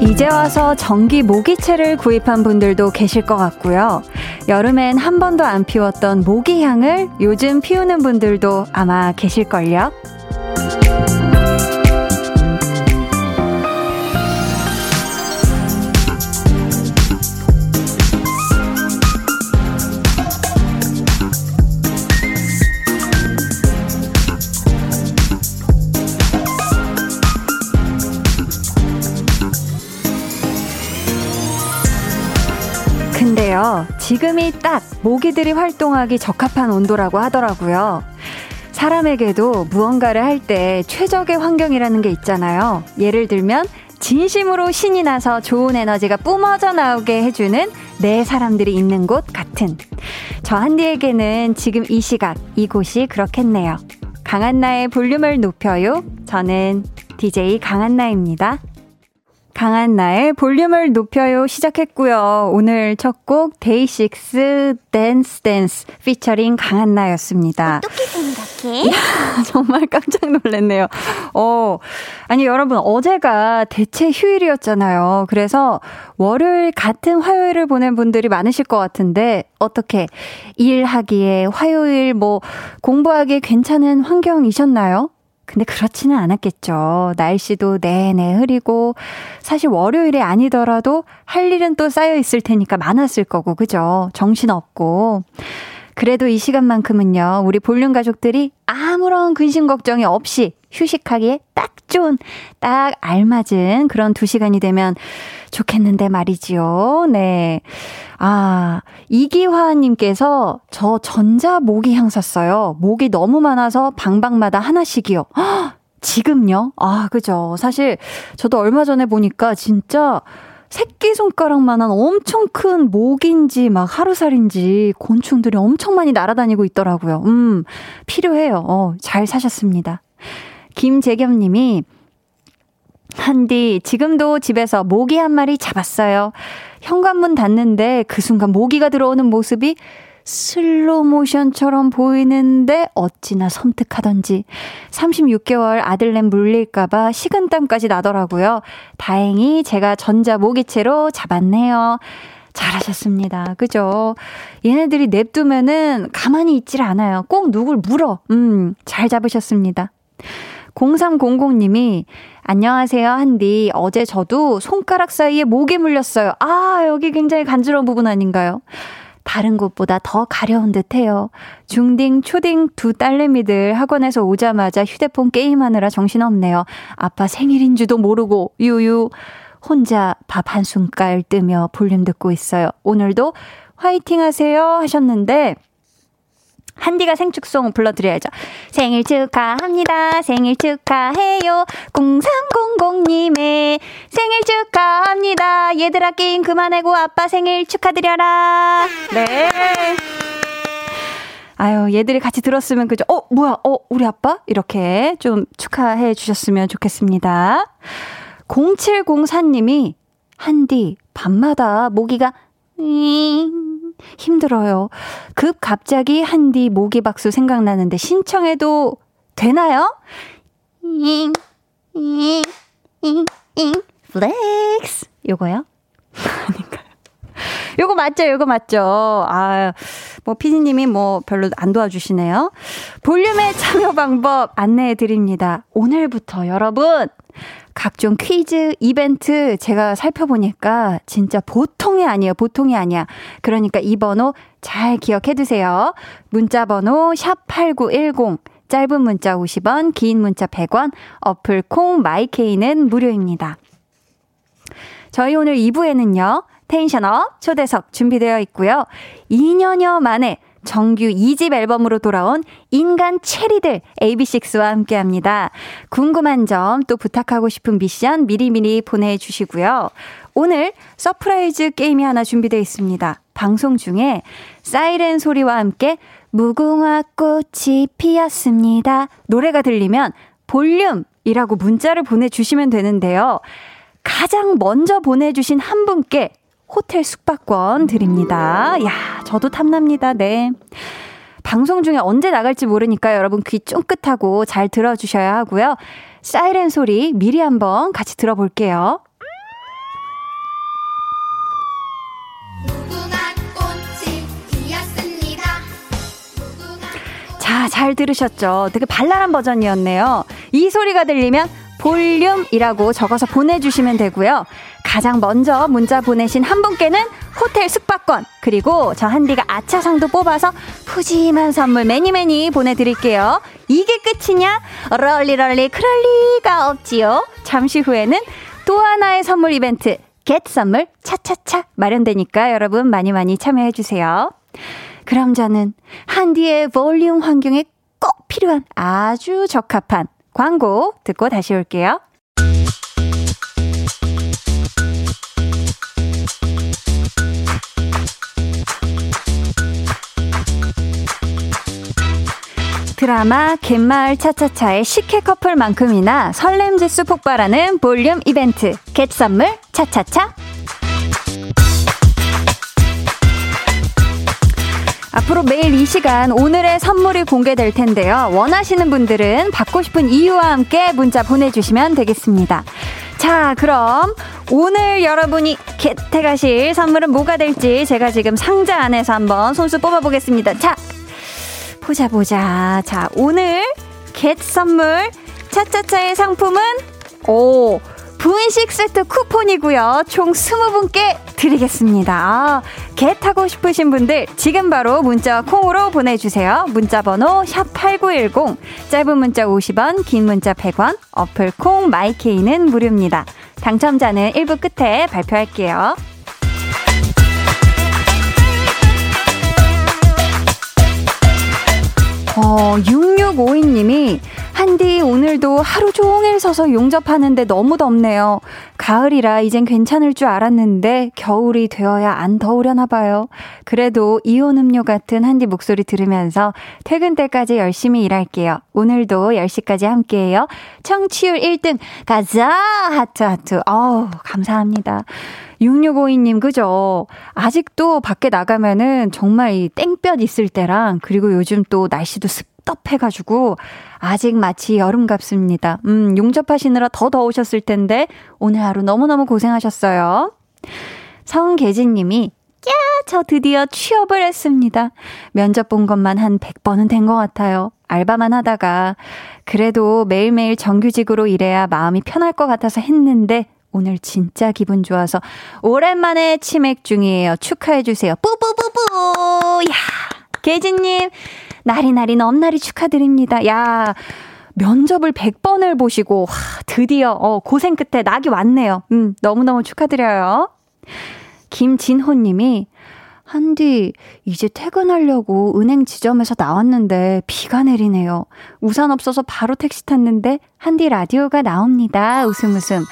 이제 와서 전기 모기채를 구입한 분들도 계실 것 같고요. 여름엔 한 번도 안 피웠던 모기향을 요즘 피우는 분들도 아마 계실걸요. 지금이 딱 모기들이 활동하기 적합한 온도라고 하더라고요. 사람에게도 무언가를 할 때 최적의 환경이라는 게 있잖아요. 예를 들면, 진심으로 신이 나서 좋은 에너지가 뿜어져 나오게 해주는 내 사람들이 있는 곳 같은. 저 한디에게는 지금 이 시각, 이곳이 그렇겠네요. 강한나의 볼륨을 높여요. 저는 DJ 강한나입니다. 강한나의 볼륨을 높여요 시작했고요. 오늘 첫 곡 데이식스 댄스 댄스 피처링 강한나였습니다. 어떻게 생각해? 정말 깜짝 놀랐네요. 어, 아니 여러분 어제가 대체 휴일이었잖아요. 그래서 월요일 같은 화요일을 보낸 분들이 많으실 것 같은데 어떻게 일하기에 화요일 뭐 공부하기에 괜찮은 환경이셨나요? 근데 그렇지는 않았겠죠. 날씨도 내내 흐리고, 사실 월요일이 아니더라도 할 일은 또 쌓여 있을 테니까 많았을 거고, 그죠? 정신 없고. 그래도 이 시간만큼은요, 우리 볼륨 가족들이 아무런 근심 걱정이 없이 휴식하기에 딱 좋은, 딱 알맞은 그런 두 시간이 되면 좋겠는데 말이지요. 네. 아, 이기화님께서 저 전자 모기향 샀어요. 모기 너무 많아서 방방마다 하나씩이요. 헉, 지금요? 아, 그죠. 사실 저도 얼마 전에 보니까 진짜 새끼손가락만한 엄청 큰 모기인지 막 하루살인지 곤충들이 엄청 많이 날아다니고 있더라고요. 음, 필요해요. 어, 잘 사셨습니다. 김재겸 님이 한디, 지금도 집에서 모기 한 마리 잡았어요. 현관문 닫는데 그 순간 모기가 들어오는 모습이 슬로 모션처럼 보이는데 어찌나 섬뜩하던지 36개월 아들냄 물릴까봐 식은땀까지 나더라고요. 다행히 제가 전자 모기채로 잡았네요. 잘하셨습니다. 그죠? 얘네들이 냅두면은 가만히 있질 않아요. 꼭 누굴 물어. 음, 잘 잡으셨습니다. 0300님이 안녕하세요, 한디. 어제 저도 손가락 사이에 목이 물렸어요. 아, 여기 굉장히 간지러운 부분 아닌가요? 다른 곳보다 더 가려운 듯 해요. 중딩, 초딩 두 딸내미들 학원에서 오자마자 휴대폰 게임하느라 정신없네요. 아빠 생일인 줄도 모르고, 유유. 혼자 밥 한 숟갈 뜨며 볼륨 듣고 있어요. 오늘도 화이팅 하세요 하셨는데, 한디가 생축송 불러드려야죠. 생일 축하합니다. 생일 축하해요. 0300님의 생일 축하합니다. 얘들아 게임 그만하고 아빠 생일 축하드려라. 네. 아유, 얘들이 같이 들었으면 그죠? 어, 뭐야? 어, 우리 아빠? 이렇게 좀 축하해 주셨으면 좋겠습니다. 0704님이 한디 밤마다 모기가 힘들어요. 급 갑자기 한디 모기 박수 생각나는데 신청해도 되나요? 잉, 잉, 잉, 잉, flex. 요거요? 아닌가요? 요거 맞죠? 요거 맞죠? 아, 뭐, 피디님이 뭐 별로 안 도와주시네요. 볼륨의 참여 방법 안내해 드립니다. 오늘부터 여러분, 각종 퀴즈, 이벤트 제가 살펴보니까 진짜 보통이 아니에요. 보통이 아니야. 그러니까 이 번호 잘 기억해 두세요. 문자 번호 샵8910 짧은 문자 50원, 긴 문자 100원, 어플 콩 마이케이는 무료입니다. 저희 오늘 2부에는요. tension up 초대석 준비되어 있고요. 2년여 만에 정규 2집 앨범으로 돌아온 인간 체리들 AB6IX와 함께 합니다. 궁금한 점 또 부탁하고 싶은 미션 미리미리 보내주시고요. 오늘 surprise 게임이 하나 준비되어 있습니다. 방송 중에 사이렌 소리와 함께 무궁화 꽃이 피었습니다. 노래가 들리면 볼륨이라고 문자를 보내주시면 되는데요. 가장 먼저 보내주신 한 분께 호텔 숙박권 드립니다. 야, 저도 탐납니다. 네. 방송 중에 언제 나갈지 모르니까 여러분 귀 쫑긋하고 잘 들어주셔야 하고요. 사이렌 소리 미리 한번 같이 들어볼게요. 자, 잘 들으셨죠? 되게 발랄한 버전이었네요. 이 소리가 들리면 볼륨이라고 적어서 보내주시면 되고요. 가장 먼저 문자 보내신 한 분께는 호텔 숙박권, 그리고 저 한디가 아차상도 뽑아서 푸짐한 선물 매니매니 보내드릴게요. 이게 끝이냐? 럴리럴리 그럴 리가 없지요. 잠시 후에는 또 하나의 선물 이벤트, 겟 선물 차차차 마련되니까 여러분 많이 많이 참여해주세요. 그럼 저는 한디의 볼륨 환경에 꼭 필요한 아주 적합한 광고 듣고 다시 올게요. 드라마 갯마을 차차차의 식혜 커플만큼이나 설렘 지수 폭발하는 볼륨 이벤트 겟 선물 차차차 앞으로 매일 이 시간 오늘의 선물이 공개될 텐데요. 원하시는 분들은 받고 싶은 이유와 함께 문자 보내주시면 되겠습니다. 자, 그럼 오늘 여러분이 가실 선물은 뭐가 될지 제가 지금 상자 안에서 한번 손수 뽑아보겠습니다. 자, 보자, 보자. 자, 오늘 겟 선물 차차차의 상품은 오, 분식 세트 쿠폰이고요. 총 20분께 드리겠습니다. 아, 개 타고 싶으신 분들 지금 바로 문자 콩으로 보내주세요. 문자 번호 샵8910 짧은 문자 50원 긴 문자 100원 어플 콩 마이케이는 무료입니다. 당첨자는 1부 끝에 발표할게요. 어, 6652님이 한디 오늘도 하루 종일 서서 용접하는데 너무 덥네요. 가을이라 이젠 괜찮을 줄 알았는데 겨울이 되어야 안 더우려나 봐요. 그래도 이온 음료 같은 한디 목소리 들으면서 퇴근 때까지 열심히 일할게요. 오늘도 10시까지 함께해요. 청취율 1등 가자 하트 하트. 어우 감사합니다. 6652님, 그죠? 아직도 밖에 나가면은 정말 이 땡볕 있을 때랑, 그리고 요즘 또 날씨도 습 덥해가지고, 아직 마치 여름 같습니다. 음, 용접하시느라 더 더우셨을 텐데, 오늘 하루 너무너무 고생하셨어요. 성계진 님이, 야, 저 드디어 취업을 했습니다. 면접 본 것만 한 100번은 된 것 같아요. 알바만 하다가. 그래도 매일매일 정규직으로 일해야 마음이 편할 것 같아서 했는데, 오늘 진짜 기분 좋아서 오랜만에 치맥 중이에요. 축하해주세요. 뿌뿌뿌뿌! 야, 계진님, 나리나리 넘나리 축하드립니다. 야, 면접을 100번을 보시고, 와, 드디어, 어, 고생 끝에 낙이 왔네요. 음, 너무너무 축하드려요. 김진호 님이, 한디, 이제 퇴근하려고 은행 지점에서 나왔는데 비가 내리네요. 우산 없어서 바로 택시 탔는데 한디 라디오가 나옵니다. 웃음 웃음.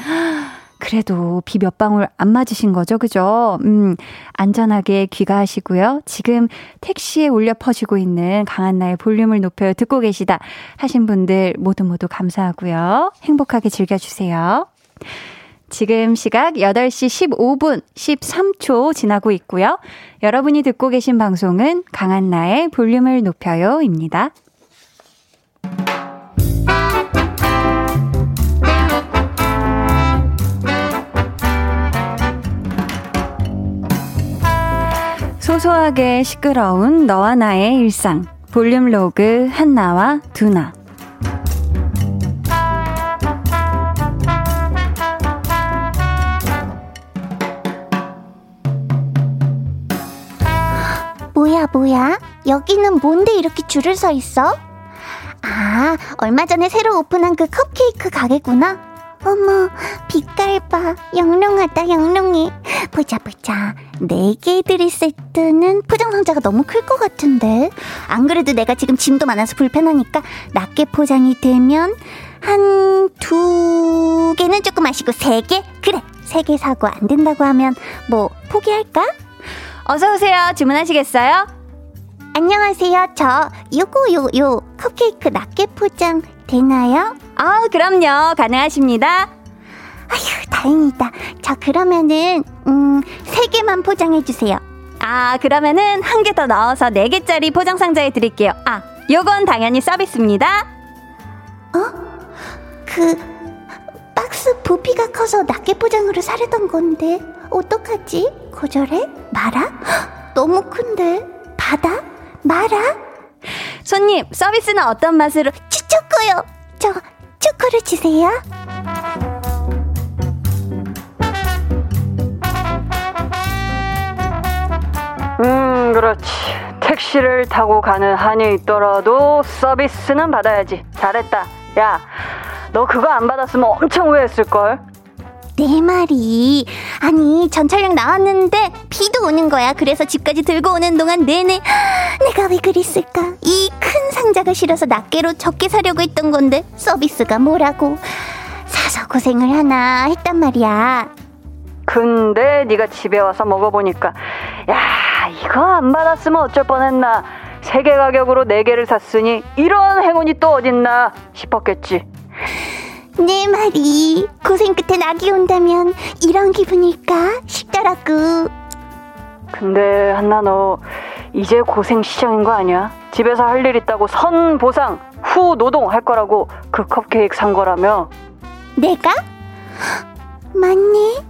그래도 비 몇 방울 안 맞으신 거죠, 그죠? 음, 안전하게 귀가하시고요. 지금 택시에 울려 퍼지고 있는 강한나의 볼륨을 높여 듣고 계시다 하신 분들 모두 모두 감사하고요. 행복하게 즐겨주세요. 지금 시각 8시 15분 13초 지나고 있고요. 여러분이 듣고 계신 방송은 강한나의 볼륨을 높여요입니다. 소소하게 시끄러운 너와 나의 일상. 볼륨 로그 한나와 두나. 뭐야, 뭐야? 여기는 뭔데 이렇게 줄을 서 있어? 아, 얼마 전에 새로 오픈한 그 컵케이크 가게구나. 어머, 빛깔 봐. 영롱하다, 영롱해. 보자, 보자. 네 개 드릴 세트는 포장 상자가 너무 클 것 같은데. 안 그래도 내가 지금 짐도 많아서 불편하니까 낮게 포장이 되면 한 두 개는 조금 아시고 세 개? 그래, 세 개 사고 안 된다고 하면 뭐 포기할까? 어서 오세요. 주문하시겠어요? 안녕하세요. 저 요거 요요 컵케이크 낱개 포장 되나요? 아, 그럼요. 가능하십니다. 아휴, 다 다행이다. 자, 그러면은, 음, 세 개만 포장해 주세요. 아, 그러면은 한 개 더 넣어서 네 개짜리 포장 상자에 드릴게요. 아, 요건 당연히 서비스입니다. 어? 그, 박스 부피가 커서 낱개 포장으로 사려던 건데, 어떡하지? 거절해? 말아? 너무 큰데? 받아? 말아? 손님, 서비스는 어떤 맛으로? 초코요! 저, 초코를 주세요. 음, 그렇지. 택시를 타고 가는 한이 있더라도 서비스는 받아야지. 잘했다. 야, 너 그거 안 받았으면 엄청 후회했을걸? 내 말이. 아니, 전철역 나왔는데 비도 오는 거야. 그래서 집까지 들고 오는 동안 내내 내가 왜 그랬을까? 이 큰 상자가 싫어서 낱개로 적게 사려고 했던 건데 서비스가 뭐라고. 사서 고생을 하나 했단 말이야. 근데 네가 집에 와서 먹어보니까 야 이거 안 받았으면 어쩔 뻔했나 세 개 가격으로 네 개를 샀으니 이런 행운이 또 어딨나 싶었겠지 내 말이 고생 끝에 낙이 온다면 이런 기분일까 싶더라고 근데 한나 너 이제 고생 시작인 거 아니야? 집에서 할 일 있다고 선 보상 후 노동 할 거라고 그 컵케이크 산 거라며 내가? 맞네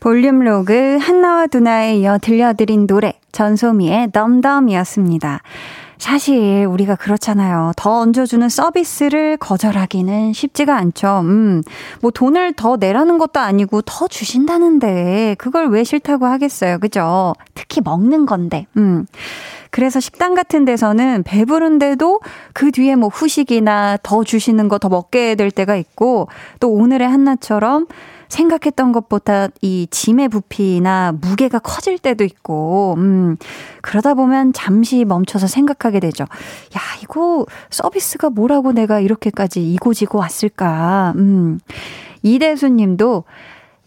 볼륨 로그 한나와 두나에 이어 들려드린 노래 전소미의 덤덤이었습니다. 사실 우리가 그렇잖아요. 더 얹어주는 서비스를 거절하기는 쉽지가 않죠. 음, 뭐 돈을 더 내라는 것도 아니고 더 주신다는데 그걸 왜 싫다고 하겠어요. 그죠? 특히 먹는 건데. 음. 그래서 식당 같은 데서는 배부른데도 그 뒤에 뭐 후식이나 더 주시는 거 더 먹게 될 때가 있고 또 오늘의 한나처럼 생각했던 것보다 이 짐의 부피나 무게가 커질 때도 있고, 음, 그러다 보면 잠시 멈춰서 생각하게 되죠. 야, 이거 서비스가 뭐라고 내가 이렇게까지 이고지고 왔을까. 음, 이대수 님도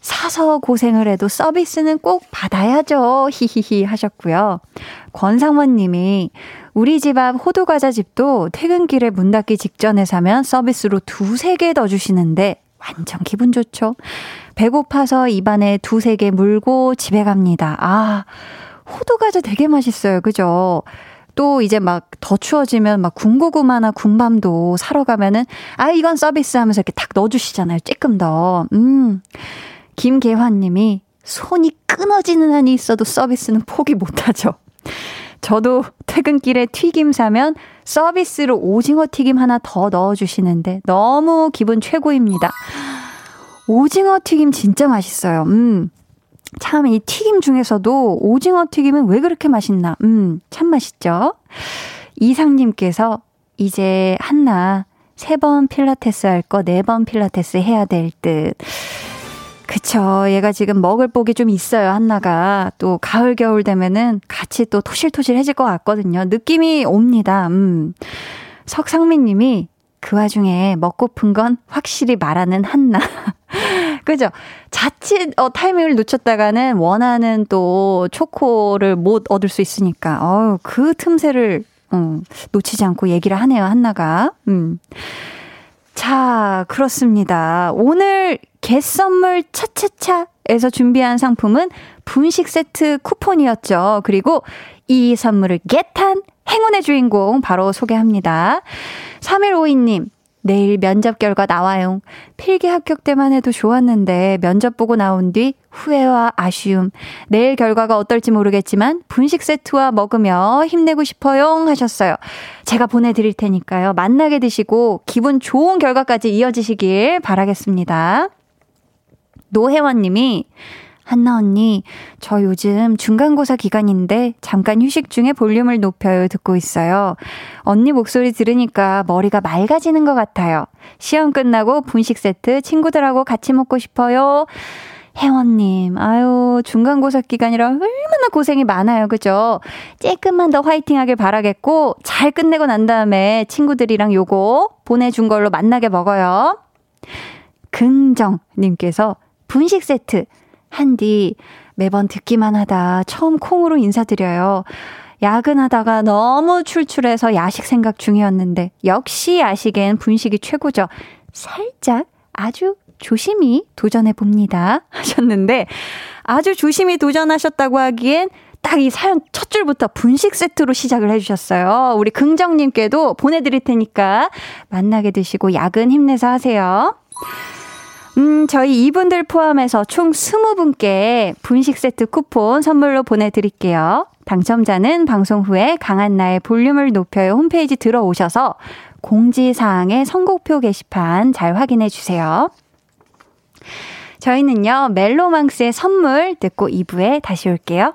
사서 고생을 해도 서비스는 꼭 받아야죠. 히히히 하셨고요. 권상원 님이 우리 집 앞 호두과자 집도 퇴근길에 문 닫기 직전에 사면 서비스로 두세 개 더 주시는데 완전 기분 좋죠. 배고파서 입안에 두세 개 물고 집에 갑니다. 아, 호두 과자 되게 맛있어요. 그죠? 또 이제 막 더 추워지면 막 군고구마나 군밤도 사러 가면은 아 이건 서비스 하면서 이렇게 탁 넣어주시잖아요. 조금 더. 음. 김계환 님이 손이 끊어지는 한이 있어도 서비스는 포기 못하죠. 저도 퇴근길에 튀김 사면 서비스로 오징어 튀김 하나 더 넣어주시는데 너무 기분 최고입니다. 오징어 튀김 진짜 맛있어요. 음. 참, 이 튀김 중에서도 오징어 튀김은 왜 그렇게 맛있나? 음, 참 맛있죠? 이상님께서 이제 한나 세 번 필라테스 할 거 네 번 필라테스 해야 될 듯. 그쵸. 얘가 지금 먹을 복이 좀 있어요, 한나가. 또 가을, 겨울 되면은 같이 또 토실토실해질 것 같거든요. 느낌이 옵니다. 음. 석상민 님이 그 와중에 먹고픈 건 확실히 말하는 한나. 그죠? 자칫 어, 타이밍을 놓쳤다가는 원하는 또 초코를 못 얻을 수 있으니까. 어우, 그 틈새를 음, 놓치지 않고 얘기를 하네요, 한나가. 음. 자, 그렇습니다. 오늘 개선물 차차차에서 준비한 상품은 분식 세트 쿠폰이었죠. 그리고 이 선물을 겟한 행운의 주인공 바로 소개합니다. 3152님, 내일 면접 결과 나와요. 필기 합격 때만 해도 좋았는데 면접 보고 나온 뒤 후회와 아쉬움. 내일 결과가 어떨지 모르겠지만 분식 세트와 먹으며 힘내고 싶어요 하셨어요. 제가 보내드릴 테니까요. 만나게 드시고 기분 좋은 결과까지 이어지시길 바라겠습니다. 노혜원 님이 한나 언니, 저 요즘 중간고사 기간인데 잠깐 휴식 중에 볼륨을 높여요 듣고 있어요. 언니 목소리 들으니까 머리가 맑아지는 것 같아요. 시험 끝나고 분식 세트 친구들하고 같이 먹고 싶어요. 혜원님, 아유, 중간고사 기간이라 얼마나 고생이 많아요. 그죠? 조금만 더 화이팅 하길 바라겠고, 잘 끝내고 난 다음에 친구들이랑 요거 보내준 걸로 만나게 먹어요. 긍정님께서 분식 세트 한디 매번 듣기만 하다 처음 콩으로 인사드려요. 야근하다가 너무 출출해서 야식 생각 중이었는데 역시 야식엔 분식이 최고죠. 살짝 아주 조심히 도전해 봅니다. 하셨는데 아주 조심히 도전하셨다고 하기엔 딱 이 사연 첫 줄부터 분식 세트로 시작을 해주셨어요. 우리 긍정님께도 보내드릴 테니까 만나게 드시고 야근 힘내서 하세요. 음, 저희 이분들 포함해서 총 20분께 분식 세트 쿠폰 선물로 보내드릴게요. 당첨자는 방송 후에 강한나의 볼륨을 높여요 홈페이지 들어오셔서 공지사항의 선곡표 게시판 잘 확인해 주세요. 저희는요, 멜로망스의 선물 듣고 2부에 다시 올게요.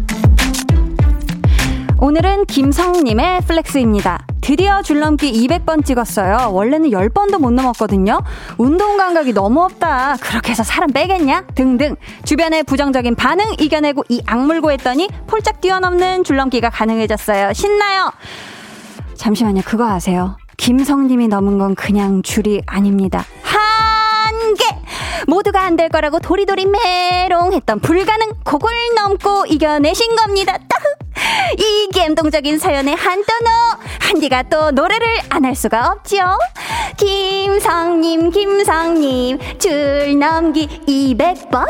오늘은 김성님의 flex입니다. 드디어 줄넘기 200번 찍었어요. 원래는 10번도 못 넘었거든요. 운동 감각이 너무 없다. 그렇게 해서 사람 빼겠냐? 등등. 주변의 부정적인 반응 이겨내고 이 악물고 했더니 폴짝 뛰어넘는 줄넘기가 가능해졌어요. 신나요! 잠시만요. 그거 아세요? 김성님이 넘은 건 그냥 줄이 아닙니다. 모두가 안 될 거라고 도리도리 메롱 했던 불가능 그걸 넘고 이겨내신 겁니다. 따흐! 이 감동적인 사연의 한또노 한디가 또 노래를 안 할 수가 없죠. 김성님 김성님 줄 넘기 200번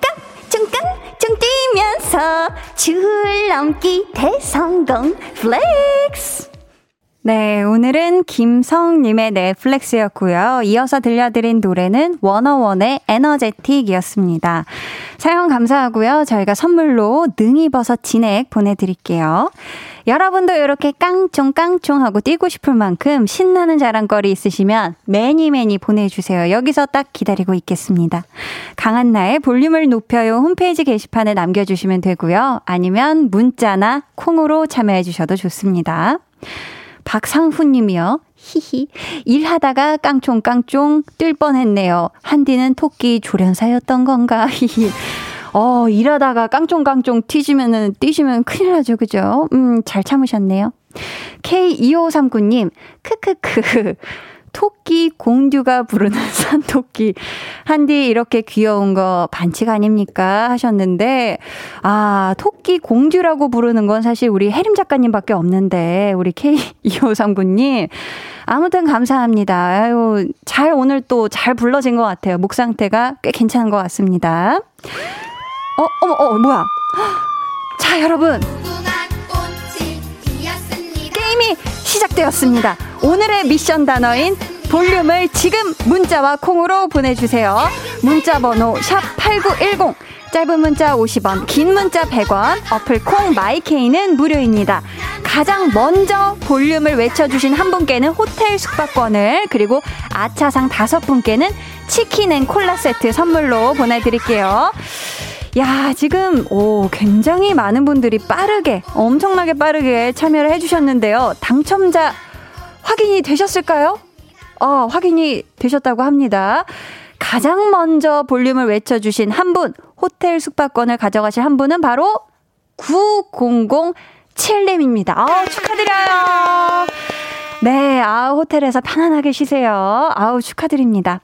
깡충깡충 뛰면서 줄 넘기 대성공 flex 네, 오늘은 김성님의 flex였고요. 이어서 들려드린 노래는 워너원의 Energetic이었습니다. 사연 감사하고요. 저희가 선물로 능이버섯 진액 보내드릴게요. 여러분도 이렇게 깡총깡총하고 뛰고 싶을 만큼 신나는 자랑거리 있으시면 매니 매니 보내주세요. 여기서 딱 기다리고 있겠습니다. 강한나의 볼륨을 높여요 홈페이지 게시판에 남겨주시면 되고요. 아니면 문자나 콩으로 참여해주셔도 좋습니다. 박상훈 님이요. 히히. 일하다가 깡총깡총 뜰 뻔했네요. 한디는 토끼 조련사였던 건가? 히히. 어, 일하다가 깡총깡총 튀지면은, 뛰시면 큰일 나죠. 그죠? 음, 잘 참으셨네요. K2539님, 크크크. 토끼 공듀가 부르는 산토끼. 한디 이렇게 귀여운 거 반칙 아닙니까? 하셨는데, 아, 토끼 공듀라고 부르는 건 사실 우리 혜림 작가님 밖에 없는데, 우리 K2539님. 아무튼 감사합니다. 아유, 잘 오늘 또 잘 불러진 것 같아요. 목 상태가 꽤 괜찮은 것 같습니다. 어, 어머, 어, 뭐야. 자, 여러분. 게임이 시작되었습니다. 오늘의 미션 단어인 볼륨을 지금 문자와 콩으로 보내주세요. 문자 번호 샵8910 짧은 문자 50원, 긴 문자 100원, 어플 콩 마이케이는 무료입니다. 가장 먼저 볼륨을 외쳐주신 한 분께는 호텔 숙박권을, 그리고 아차상 다섯 분께는 치킨 and 콜라 세트 선물로 보내드릴게요. 야, 지금, 오, 굉장히 많은 분들이 빠르게, 엄청나게 빠르게 참여를 해주셨는데요. 당첨자 확인이 되셨을까요? 어, 확인이 되셨다고 합니다. 가장 먼저 볼륨을 외쳐주신 한 분, 호텔 숙박권을 가져가실 한 분은 바로 9007님입니다. 아 축하드려요. 네, 아, 호텔에서 편안하게 쉬세요. 아우, 축하드립니다.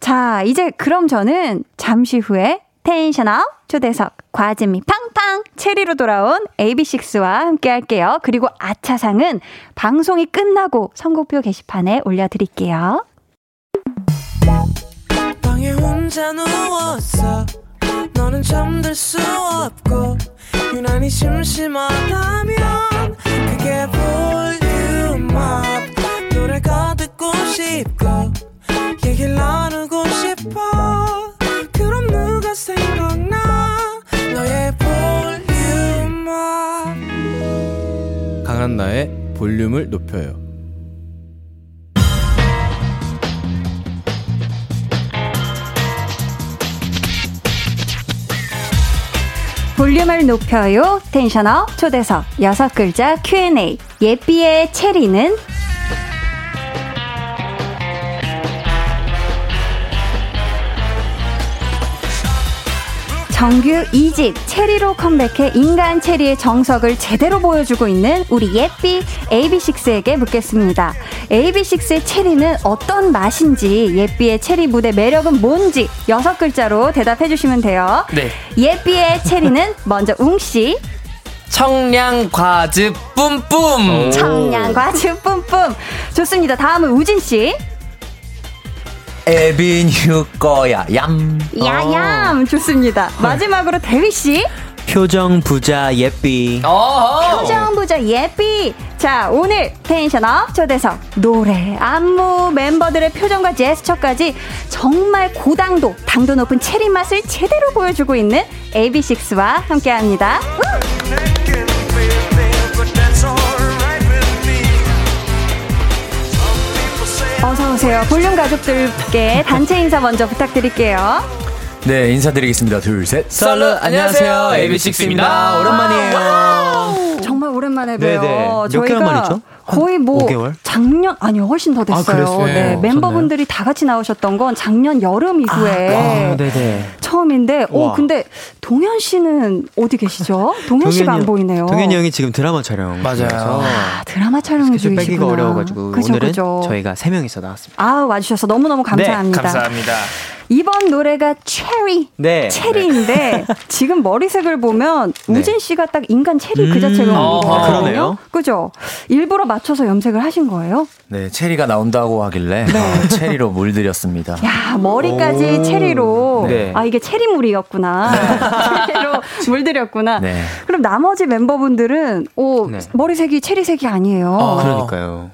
자, 이제 그럼 저는 잠시 후에 텐션업 초대석 과즙미 팡팡 체리로 돌아온 AB6IX와 함께 할게요. 그리고 아차상은 방송이 끝나고 선곡표 게시판에 올려드릴게요. 얘기를 나누고 싶어 강한 나의 볼륨을 높여요. 볼륨을 높여요. 텐션업 초대석 여섯 글자 Q&A. 예삐의 체리는? 정규 2집 체리로 컴백해 인간 체리의 정석을 제대로 보여주고 있는 우리 예삐 AB6IX에게 묻겠습니다. AB6IX의 체리는 어떤 맛인지 예삐의 체리 무대 매력은 뭔지 여섯 글자로 대답해 주시면 돼요. 네. 예삐의 체리는 먼저 웅씨 청량과즙 뿜뿜. 청량과즙 뿜뿜 좋습니다. 다음은 우진씨 에비뉴 거야 얌. 야얌 좋습니다. 마지막으로 대휘 씨 표정 부자 예삐. 표정 부자 예삐. 자, 오늘 텐션업 초대석 노래, 안무, 멤버들의 표정과 제스처까지 정말 고당도, 당도 높은 체리 맛을 제대로 보여주고 있는 AB6IX와 함께합니다. 어서 오세요. 볼륨 가족들께 단체 인사 먼저 부탁드릴게요. 네, 인사드리겠습니다. 둘, 셋. 썰루 안녕하세요. AB6IX입니다. 오랜만이에요. 정말 오랜만에 봬요. 네네. 몇 저희가 개월 만이죠? 거의 뭐 5개월? 작년 아니요 훨씬 더 됐어요. 그랬어요? 네, 어, 멤버분들이 다 같이 나오셨던 건 작년 여름 이후에 아. 처음인데, 오 와. 근데 동현 씨는 어디 계시죠? 동현 씨가 안 형- 보이네요. 동현이 형이 지금 드라마 촬영. 맞아요. 아, 드라마 촬영 중이시구나. 빼기가 어려워가지고 그죠, 오늘은 그죠. 저희가 세 명이서 나왔습니다. 아 와주셔서 너무 너무 감사합니다. 감사합니다. 이번 노래가 체리. 네. 체리인데 지금 머리색을 보면 네. 우진 씨가 딱 인간 체리 그 자체가 음, 어허. 그러네요. 그죠? 일부러 맞춰서 염색을 하신 거예요? 네, 체리가 나온다고 하길래 어, 체리로 물들였습니다. 야 머리까지 체리로 네. 아 이게 체리물이었구나 체리로 물들였구나. 네. 그럼 나머지 멤버분들은 오 네. 머리색이 체리색이 아니에요. 어. 그러니까요.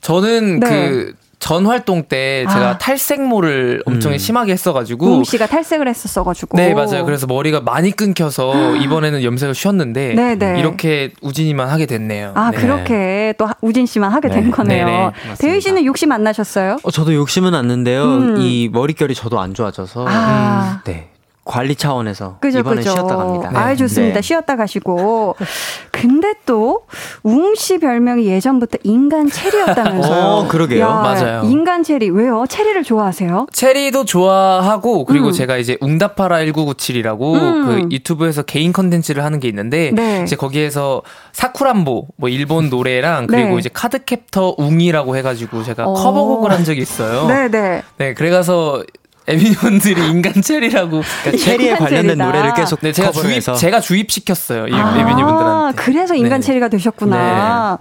저는 네. 그 전 활동 때 제가 아. 탈색모를 엄청 음. 심하게 했어가지고 우웅 씨가 탈색을 했었어가지고. 네 맞아요. 그래서 머리가 많이 끊겨서 이번에는 염색을 쉬었는데 네, 네. 이렇게 우진이만 하게 됐네요. 아 네. 그렇게 또 하- 우진 씨만 하게 된 네. 거네요. 네네, 대휘 씨는 욕심 안 나셨어요? 어, 저도 욕심은 않는데요. 음. 이 머릿결이 저도 안 좋아져서. 아. 네. 관리 차원에서 그죠, 이번엔 그죠. 쉬었다 갑니다. 아, 좋습니다. 네. 쉬었다 가시고. 근데 또, 웅씨 별명이 예전부터 인간 체리였다면서요. 어, 그러게요. 맞아요. 인간 체리. 왜요? 체리를 좋아하세요? 체리도 좋아하고 그리고 음. 제가 이제 웅다파라 1997이라고 음. 그 유튜브에서 개인 컨텐츠를 하는 게 있는데 네. 이제 거기에서 사쿠란보 뭐 일본 노래랑 그리고 네. 이제 카드캡터 웅이라고 해 가지고 제가 어. 커버곡을 한 적이 있어요. 네 네. 네, 그래 가서 에비분들이 인간 체리라고 그러니까 체리에 관련된 체리다. 노래를 계속 네, 제가 주입 해서 제가 주입시켰어요. 이 아, 에비분들한테. 그래서 인간 네. 체리가 되셨구나.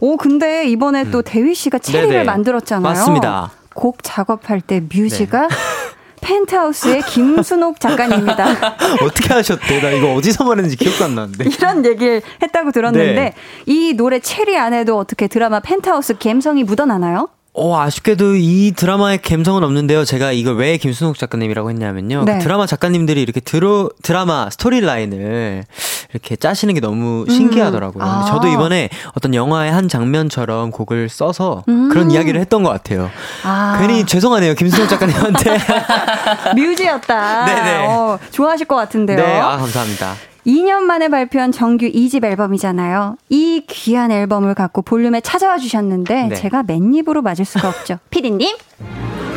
오, 근데 이번에 또 대휘 씨가 체리를 네네. 만들었잖아요. 맞습니다. 곡 작업할 때 뮤지가 펜트하우스의 김순옥 작가님입니다. 어떻게 하셨대? 나 이거 어디서 말했는지 기억도 안 나는데. 이런 얘기를 했다고 들었는데 네. 이 노래 체리 안에도 어떻게 드라마 펜트하우스 감성이 묻어나나요? 어, 아쉽게도 이 드라마의 감성은 없는데요. 제가 이걸 왜 김순옥 작가님이라고 했냐면요. 네. 그 드라마 작가님들이 이렇게 드로, 드라마 스토리라인을 이렇게 짜시는 게 너무 신기하더라고요. 아. 근데 저도 이번에 어떤 영화의 한 장면처럼 곡을 써서 음. 그런 이야기를 했던 것 같아요. 아, 괜히 죄송하네요. 김순옥 작가님한테. 뮤지였다. 네네. 어, 좋아하실 것 같은데요. 네, 아, 감사합니다. 2년 만에 발표한 정규 2집 앨범이잖아요. 이 귀한 앨범을 갖고 볼륨에 찾아와 주셨는데 네. 제가 맨입으로 맞을 수가 없죠. 피디님?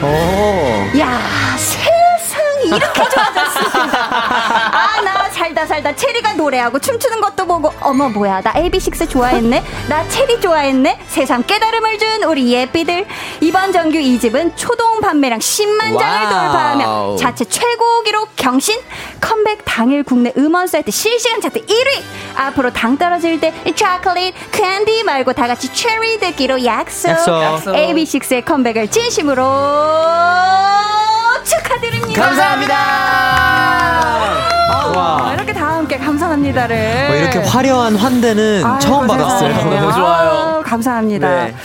오. 야 세상이 이렇게 좋아졌습니다. 아, 나 살다 살다 체리가 노래하고 춤추는 것도 보고, 어머, 뭐야, 나 AB6IX 좋아했네? 나 체리 좋아했네? 세상 깨달음을 준 우리 예삐들. 이번 정규 2집은 초동 판매량 10만 장을 와우. 돌파하며 자체 최고 기록 경신, 컴백 당일 국내 음원 사이트 실시간 차트 1위! 앞으로 당 떨어질 때 초콜릿, 캔디 말고 다 같이 체리 듣기로 약속. 약속. 약속. AB6IX의 컴백을 진심으로 축하드립니다. 감사합니다. 아, 이렇게 다 함께 감사합니다를. 뭐 이렇게 화려한 환대는 아이고, 처음 받았어요. 세상에. 너무 좋아요. 아우, 감사합니다. 네.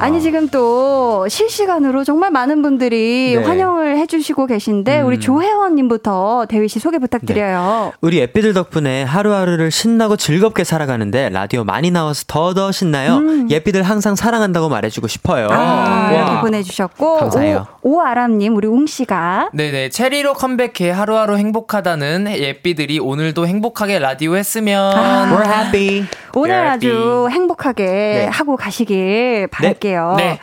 아니, 지금 또 실시간으로 정말 많은 분들이 네. 환영을 해주시고 계신데, 음. 우리 조혜원님부터 대휘 씨 소개 부탁드려요. 우리 애삐들 덕분에 하루하루를 신나고 즐겁게 살아가는데 라디오 많이 나와서 더더 신나요. 예삐들 항상 사랑한다고 말해주고 싶어요. 음. 아, 이렇게 와. 보내주셨고, 감사해요. 오, 오아람님, 우리 웅 씨가. 네네 체리로 컴백해 하루하루 행복하다는 예삐 들이 오늘도 행복하게 라디오 했으면 We're happy. 오늘 Happy. 아주 행복하게 네. 하고 가시길 바랄게요. 네.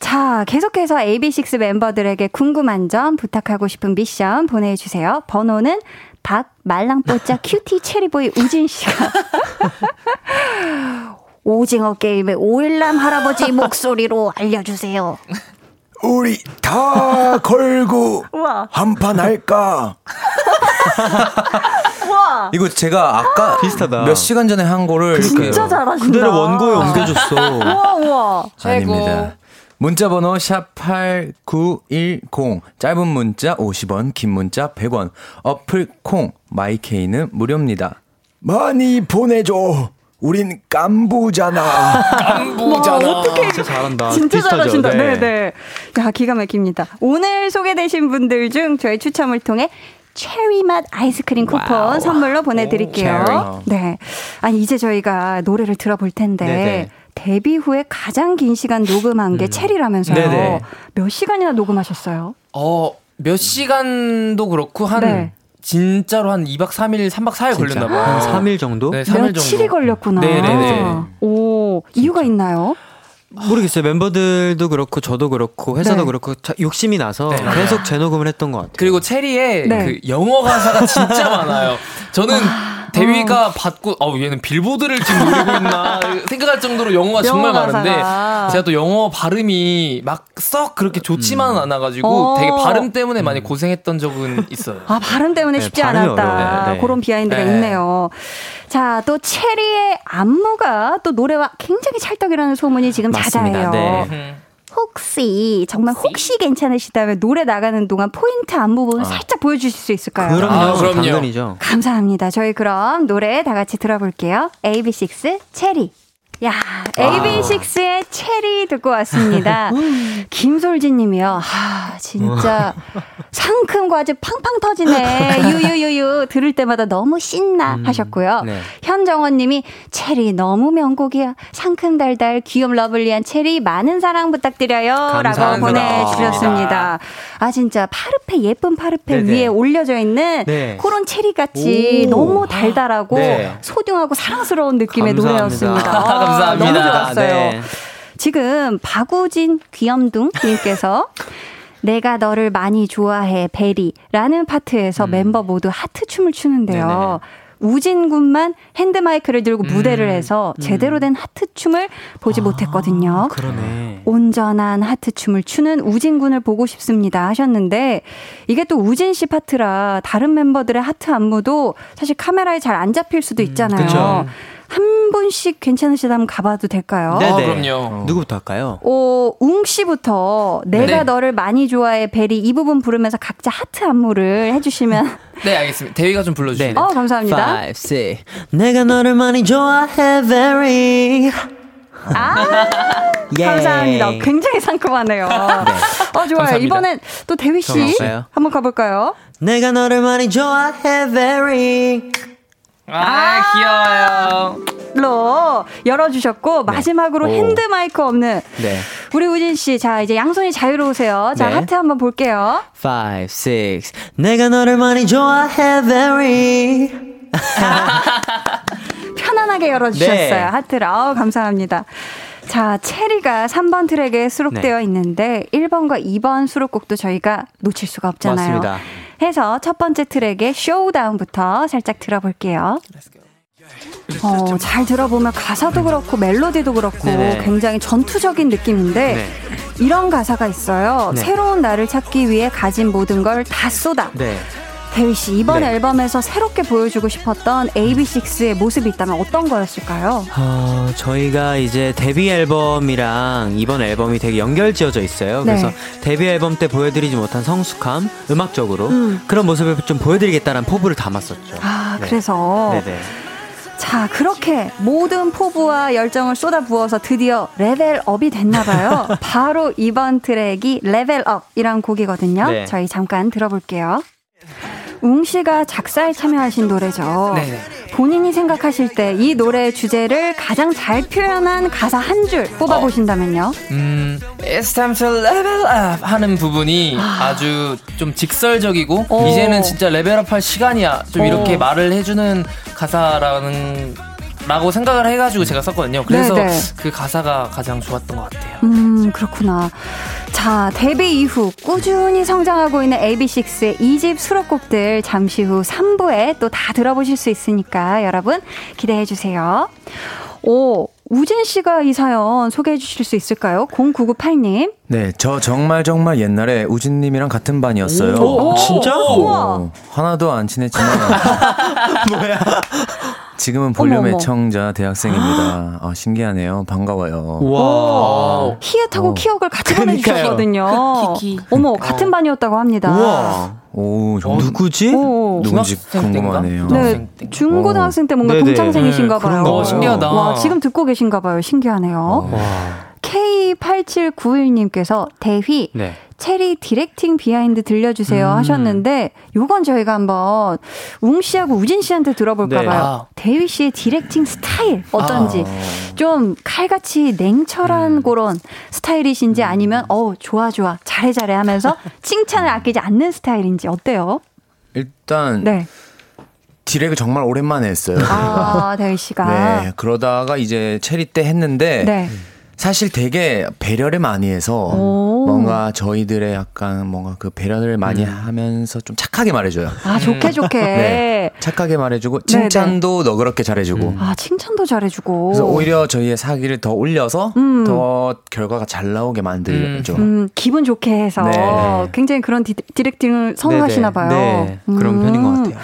자, 계속해서 AB6 멤버들에게 궁금한 점, 부탁하고 싶은 미션 보내주세요. 번호는 박 말랑뽀짝 큐티 체리보이 우진 씨가 오징어 게임의 오일남 할아버지 목소리로 알려주세요. 우리 다 걸고 우와. 한판 할까? 이거 제가 아까 비슷하다. 몇 시간 전에 한 거를 진짜 이렇게 잘하신다. 그대로 원고에 옮겨줬어. 우와, 우와. 아닙니다. 문자 번호 샵8910 짧은 문자 50원 긴 문자 100원 어플 콩 마이케이는 무료입니다. 많이 보내줘. 우린 깐부잖아. 깐부잖아. 진짜 잘한다. 진짜 비슷하죠? 잘하신다. 네. 네, 네. 야, 기가 막힙니다. 오늘 소개되신 분들 중 저희 추첨을 통해 체리 맛 아이스크림 쿠폰 와우. 선물로 보내드릴게요. 체리. 네. 아니, 이제 저희가 노래를 들어볼 텐데. 네네. 데뷔 후에 가장 긴 시간 녹음한 게 체리라면서요. 네네. 몇 시간이나 녹음하셨어요? 어, 몇 시간도 그렇고 한 네. 진짜로 한 2박 3일, 3박 4일 진짜. 걸렸나 봐요. 한 3일 정도? 네, 3일 정도. 며칠이 걸렸구나. 네네네. 오, 이유가 있나요? 모르겠어요. 멤버들도 그렇고 저도 그렇고 회사도 네. 그렇고 자- 욕심이 나서 네. 계속 재녹음을 했던 것 같아요. 그리고 체리의 네. 그 영어 가사가 진짜 많아요. 저는 대위가 받고 어 얘는 빌보드를 지금 노리고 있나 생각할 정도로 영어가 정말 영어 많은데. 제가 또 영어 발음이 막 썩 그렇게 좋지만은 음. 않아가지고 어. 되게 발음 때문에 많이 고생했던 적은 있어요. 아, 발음 때문에 네, 쉽지 발음이 않았다. 어려워요. 네. 그런 비하인드가 네. 있네요. 자, 또 체리의 안무가 또 노래와 굉장히 찰떡이라는 소문이 지금 맞습니다. 자자해요. 혹시 정말 혹시 괜찮으시다면 노래 나가는 동안 포인트 안무 부분 살짝 보여주실 수 있을까요? 그럼요. 아, 그럼요. 당연이죠. 감사합니다. 저희 그럼 노래 다 같이 들어볼게요. AB6 체리. 야, AB6IX의 체리 듣고 왔습니다. 김솔진 님이요. 하, 진짜 상큼 과즙 팡팡 터지네. 유유유유 들을 때마다 너무 신나 하셨고요. 네. 현정원 님이 체리 너무 명곡이야. 상큼 달달 귀염 lovely한 체리 많은 사랑 부탁드려요. 라고 감사합니다. 보내주셨습니다. 아, 진짜 파르페 예쁜 파르페 네네. 위에 올려져 있는 네. 그런 체리 같이 오. 너무 달달하고 네. 소중하고 사랑스러운 느낌의 감사합니다. 노래였습니다. 감사합니다. 너무 좋았어요. 네. 지금 박우진 귀염둥 님께서 내가 너를 많이 좋아해 very라는 파트에서 멤버 모두 하트 춤을 추는데요. 음. 네네. 우진 군만 hand 마이크를 들고 음. 무대를 해서 제대로 된 하트 춤을 보지 못했거든요. 아, 그러네. 온전한 하트 춤을 추는 우진 군을 보고 싶습니다 하셨는데 이게 또 우진 씨 파트라 다른 멤버들의 하트 안무도 사실 카메라에 잘 안 잡힐 수도 있잖아요. 음. 한 분씩 괜찮으시다면 가봐도 될까요? 네. 아, 네네. 그럼요. 누구부터 할까요? 어, 웅 씨부터 내가 네. 너를 많이 좋아해 베리 이 부분 부르면서 각자 하트 안무를 해주시면 네, 알겠습니다. 대위가 좀 불러주세요. 네. 어 감사합니다. Five, six. 내가 너를 많이 좋아해, very. 아 예. 감사합니다. 굉장히 상큼하네요. 어 좋아요. 감사합니다. 이번엔 또 대휘 씨. 한번 가볼까요? 내가 너를 많이 좋아해, very. 아, 귀여워요. 로 열어주셨고 마지막으로 오. hand 마이크 없는 네. 우리 우진 씨, 자 이제 양손이 자유로우세요. 자 네. 하트 한번 볼게요. Five, six. 내가 너를 많이 좋아해, very. 편안하게 열어주셨어요. 네. 하트를. 아우, 감사합니다. 자, 체리가 3번 트랙에 수록되어 네. 있는데 1번과 2번 수록곡도 저희가 놓칠 수가 없잖아요. 맞습니다. 해서 첫 번째 트랙의 Showdown부터 살짝 들어볼게요. 어, 잘 들어보면 가사도 그렇고 멜로디도 그렇고 네네. 굉장히 전투적인 느낌인데 네. 이런 가사가 있어요. 네. 새로운 나를 찾기 위해 가진 모든 걸 다 쏟아. 네. 대휘 씨 이번 네. 앨범에서 새롭게 보여주고 싶었던 AB6IX의 모습이 있다면 어떤 거였을까요? 어, 저희가 이제 데뷔 앨범이랑 이번 앨범이 되게 연결지어져 있어요. 네. 그래서 데뷔 앨범 때 보여드리지 못한 성숙함, 음악적으로 음. 그런 모습을 좀 보여드리겠다는 포부를 담았었죠. 아 네. 그래서 네네. 자, 그렇게 모든 포부와 열정을 쏟아 부어서 드디어 level up이 됐나봐요. 바로 이번 트랙이 level up이란 곡이거든요. 네. 저희 잠깐 들어볼게요. 웅 씨가 작사에 참여하신 노래죠. 네네. 본인이 생각하실 때 이 노래의 주제를 가장 잘 표현한 가사 한 줄 뽑아보신다면요. 음, It's time to level up 하는 부분이 아. 주좀 직설적이고 오. 이제는 진짜 레벨업 할 시간이야. 좀 오. 이렇게 말을 해주는 가사라는 라고 생각을 해가지고 제가 썼거든요. 그래서 네네. 그 가사가 가장 좋았던 것 같아요. 음, 그렇구나. 자, 데뷔 이후 꾸준히 성장하고 있는 AB6IX의 2집 수록곡들 잠시 후 3부에 또 다 들어보실 수 있으니까 여러분 기대해 주세요. 오, 우진 씨가 이 사연 소개해 주실 수 있을까요? 0998님. 네, 저 정말 정말 옛날에 우진님이랑 같은 반이었어요. 오, 진짜? 우와. 어, 하나도 안 친했지만. 뭐야? 지금은 볼륨 어머. 애청자 대학생입니다. 아, 신기하네요. 반가워요. 와. 히읗하고 어. 키읔을 같이. 보내주셨거든요. 키키. 어머, 같은 반이었다고 합니다. 우와. 오, 정말 누구지? 오. 누군지? 궁금하네요. 네. 중고등학생 때 뭔가 네네. 동창생이신가 네, 봐요. 그런가 봐요. 신기하다. 와, 지금 듣고 계신가 봐요. 신기하네요. 와. K8791님께서 대휘 네. 체리 directing behind 들려주세요 음. 하셨는데 요건 저희가 한번 웅 씨하고 우진 씨한테 들어볼까 네. 봐요. 아. 대휘 씨의 directing 스타일 어떤지 아. 좀 칼같이 냉철한 그런 스타일이신지 아니면 어 좋아 좋아 잘해 잘해 하면서 칭찬을 아끼지 않는 스타일인지 어때요? 일단 네. direct을 정말 오랜만에 했어요. 아 대휘 씨가 네, 그러다가 이제 체리 때 했는데 네. 사실 되게 배려를 많이 해서 오. 뭔가 저희들의 약간 뭔가 그 배려를 많이 하면서 좀 착하게 말해줘요. 아 좋게 좋게 네, 착하게 말해주고 네, 칭찬도 너그럽게 잘해주고. 아 칭찬도 잘해주고 그래서 오히려 저희의 사기를 더 올려서 음. 더 결과가 잘 나오게 만들죠. 음, 기분 좋게 해서 네. 굉장히 그런 디, 디렉팅을 선호하시나 봐요. 네, 그런 음. 편인 것 같아요.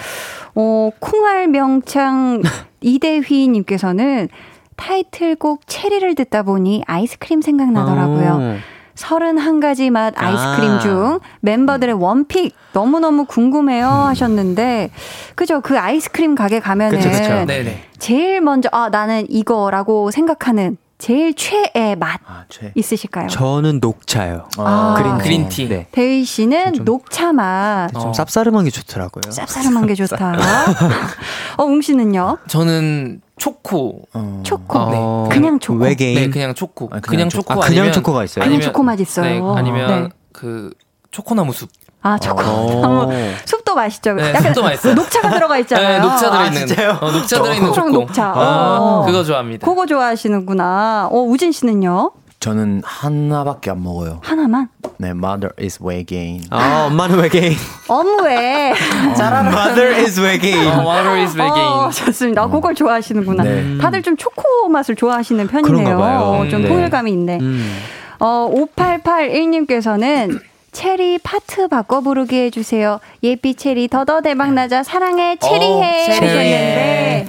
어, 콩알 명창 이대휘님께서는 타이틀곡 체리를 듣다 보니 아이스크림 생각나더라고요. 어. 31가지 맛 아이스크림 아. 중 멤버들의 원픽 너무너무 궁금해요 하셨는데 그죠 그 아이스크림 가게 가면은 그쵸, 그쵸. 네네. 제일 먼저 아 나는 이거라고 생각하는 제일 최애 맛 아, 최. 있으실까요? 저는 녹차요. 아. 그린 그린티. 네. 대휘 씨는 좀- 녹차 맛 좀 어. 쌉싸름한 게 좋더라고요. 쌉싸름한 게 좋다. 어, 웅 씨는요? 저는 초코. 어. 초코. 어, 그냥 초코. 외계인. 네, 그냥 초코. 아, 그냥 그냥, 초코. 초코. 아, 그냥 아니면 초코가 있어요? 그냥 초코 맛 있어요. 네, 아니면 네. 그 초코나무 숲. 아, 초코. 어. 숲도 맛있죠. 네, 약간 숲도 맛있어요. 녹차가 들어가 있잖아요. 네, 녹차 들어있는. 아? 어, 녹차 들어있는 초코. 녹차. 어, 어. 그거 좋아합니다. 그거 좋아하시는구나. 어, 우진 씨는요? 저는 하나밖에 안 먹어요. 하나만? 네, mother is 외계인. 아, 엄마는 외계인. 어무에. Mother is 외계인. 어, water is vegan. 어, 좋습니다. 어, 그걸 좋아하시는구나. 네. 다들 좀 초코 맛을 좋아하시는 편이네요. 어, 좀 네. 통일감이 있네. 음. 어, 5881님께서는 체리 파트 바꿔 부르기 해주세요. 예삐 체리 더더 대박 나자 사랑해 체리해 어, 해주셨는데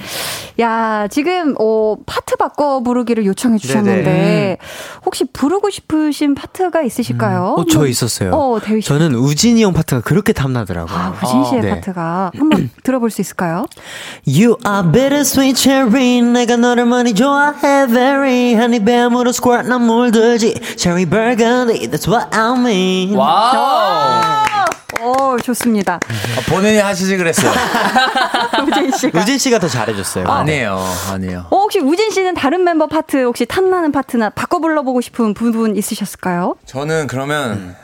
야 지금 어, 파트 바꿔 부르기를 요청해 주셨는데 혹시 부르고 싶으신 파트가 있으실까요? 어, 저 있었어요. 어, 대휘 씨. 저는 우진이 형 파트가 그렇게 탐나더라고요. 아, 우진 씨의 네. 파트가 한번 들어볼 수 있을까요? You are bittersweet cherry 내가 너를 많이 좋아해 very 한입 베어 물어 squirt 난 물들지 Cherry burgundy that's what I mean wow. 어, 좋습니다. 아, 본인이 하시지 그랬어요. 우진 씨가. 우진 씨가 더 잘해줬어요 아니에요, 아니에요. 어, 혹시 우진 씨는 다른 멤버 파트 혹시 탐나는 파트나 바꿔 불러보고 싶은 부분 있으셨을까요? 저는 그러면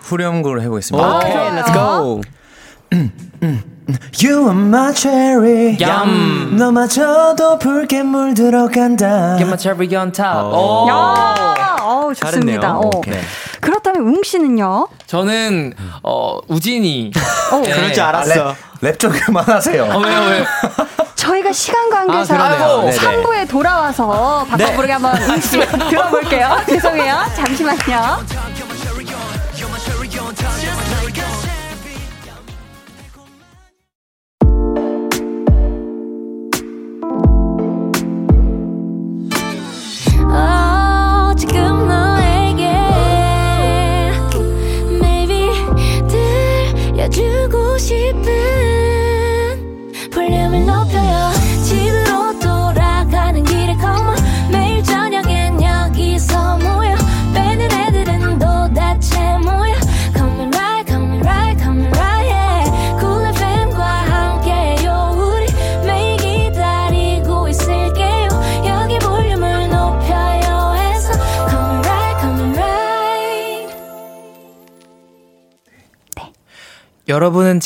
후렴구를 해보겠습니다. 오케이 let's go You are my cherry. 얌. 너마저도 붉게 물들어 간다. Get my cherry on top. 오. 야, 어, 좋습니다. 잘했네요. 어. 오케이. 그렇다면 웅 씨는요? 저는 어 우진이. 어, 네. 그럴 줄 알았어 랩 좀 그만하세요. 어, 왜요 왜요? 저희가 시간 관계상 아, 그러네요. 네네. 3부에 돌아와서 바꿔 네. 부르게 한번 웅씨 들어볼게요. 죄송해요. 잠시만요.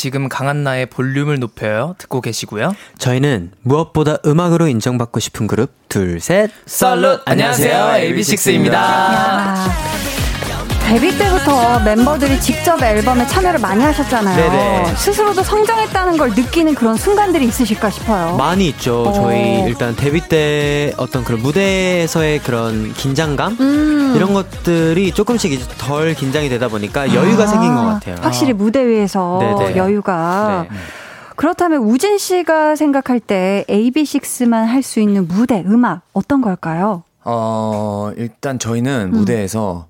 지금 강한나의 볼륨을 높여요 듣고 계시고요. 저희는 무엇보다 음악으로 인정받고 싶은 그룹 둘, 셋. 썰룻 안녕하세요 AB6IX입니다. 야, 데뷔 때부터 멤버들이 직접 앨범에 참여를 많이 하셨잖아요. 네네. 스스로도 성장했다는 걸 느끼는 그런 순간들이 있으실까 싶어요. 많이 있죠. 어. 저희 일단 데뷔 때 어떤 그런 무대에서의 그런 긴장감 음. 이런 것들이 조금씩 이제 덜 긴장이 되다 보니까 여유가 아, 생긴 것 같아요. 확실히 무대 위에서 네네. 여유가. 네. 그렇다면 우진 씨가 생각할 때 AB6IX만 할 수 있는 무대, 음악 어떤 걸까요? 어, 일단 저희는 음. 무대에서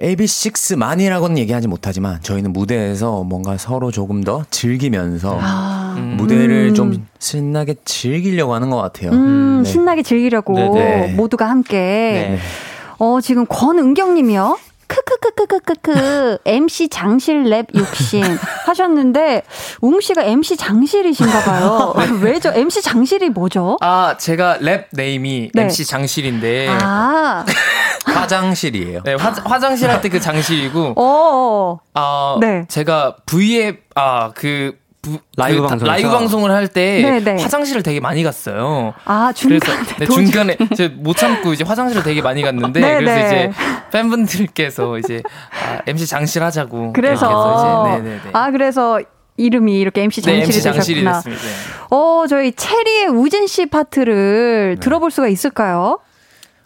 AB6만이라고는 얘기하지 못하지만 저희는 무대에서 뭔가 서로 조금 더 즐기면서 아, 무대를 음. 좀 신나게 즐기려고 하는 것 같아요. 음, 네. 신나게 즐기려고 네네. 모두가 함께. 네. 어, 지금 권은경님이요. 크크크크크크크 MC 장실 랩 욕심 하셨는데 웅 씨가 MC 장실이신가 봐요. 왜죠? MC 장실이 뭐죠? 아 제가 랩 name이 네. MC 장실인데 아, 화장실이에요. 네, 화, 화장실 할 때 그 장실이고 어, 아 네. 제가 V앱 아그 라이브 그, 방송에서? 라이브 방송을 할때 네네. 화장실을 되게 많이 갔어요. 아 그래서 중간에 네, 도중- 중간에 못 참고 이제 화장실을 되게 많이 갔는데 네네. 그래서 이제 팬분들께서 이제 아, MC 장실 하자고 그래서 이제 네네네. 아 그래서 이름이 이렇게 MC 네, 장실이 MC 장실이 되셨구나. 됐습니다. 네. 어, 저희 체리의 우진 씨 파트를 들어볼 수가 있을까요?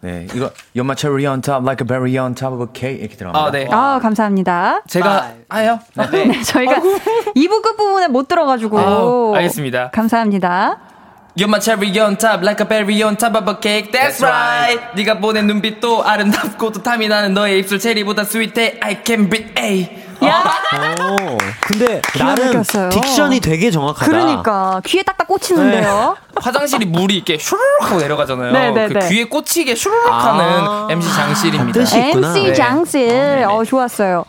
네, 이거 You're my cherry on top, like a berry on top of a cake 이렇게 들어갑니다. 아, 네. 아, 감사합니다. 제가 아요? 네. 네, 저희가 2부 끝 부분에 못 들어가지고. 아우, 알겠습니다. 감사합니다. You're my cherry on top, like a berry on top of a cake. That's, right. 네가 보낸 눈빛도 아름답고 또 탐이 나는 너의 입술 체리보다 sweet해. I can breathe. A. 야! 오, 근데 나름 막혔어요. 딕션이 되게 정확하다. 그러니까 귀에 딱딱 꽂히는데요. 화장실이 물이 이렇게 슈르륵 하고 내려가잖아요. 네, 네, 그 네. 귀에 꽂히게 슈르륵 하는 아. MC 장실입니다. MC 네. 장실. 어, 좋았어요.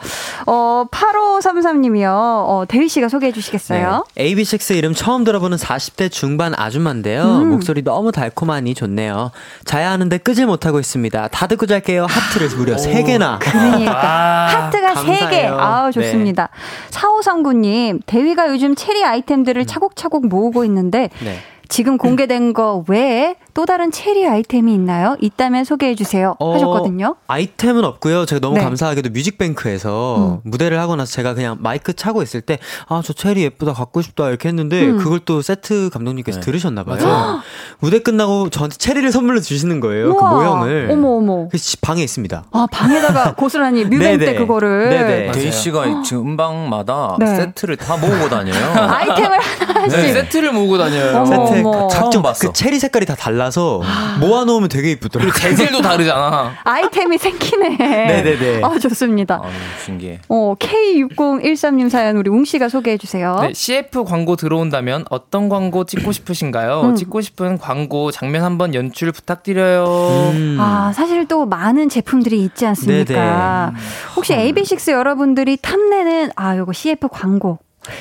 어, 8533님이요. 어, 대휘 씨가 소개해 주시겠어요? 네. AB6 이름 처음 들어보는 40대 중반 아줌마인데요. 음. 목소리 너무 달콤하니 좋네요. 자야 하는데 끄질 못하고 있습니다. 다 듣고 잘게요. 하트를 무려 3개나. 그러니까 아, 하트가 세 개. 감사해요. 아우 좋습니다. 사오성구님 대위가 요즘 체리 아이템들을 차곡차곡 모으고 있는데 네. 지금 공개된 거 외에 또 다른 체리 아이템이 있나요? 있다면 소개해 주세요. 어, 하셨거든요. 아이템은 없고요. 제가 너무 네. 감사하게도 뮤직뱅크에서 무대를 하고 나서 제가 그냥 마이크 차고 있을 때 아, 저 체리 예쁘다 갖고 싶다 이렇게 했는데 음. 그걸 또 세트 감독님께서 네. 들으셨나 봐요. 무대 끝나고 저한테 체리를 선물로 주시는 거예요. 그 우와. 모형을. 어머 어머. 그래서 집 방에 있습니다. 아 방에다가 고스란히 뮤뱅 때. 그거를 네네. 대휘 씨가 지금 음방마다 네. 세트를 다 모으고 다녀요. 아이템을 하나씩. 네. 세트를 모으고 다녀요. 어머, 세트 어머. 봤어. 그 체리 색깔이 다 달라서 모아놓으면 되게 이쁘더라고요. 재질도 다르잖아. 아이템이 생기네. 네네네. 아 좋습니다. 아, 신기해. 어 K6013님 사연 우리 웅 씨가 소개해 주세요. 네, CF 광고 들어온다면 어떤 광고 찍고 싶으신가요? 음. 찍고 싶은 광고 장면 한번 연출 부탁드려요. 음. 아, 사실 또 많은 제품들이 있지 않습니까? 혹시 AB6 여러분들이 탐내는, 아, 요거 CF 광고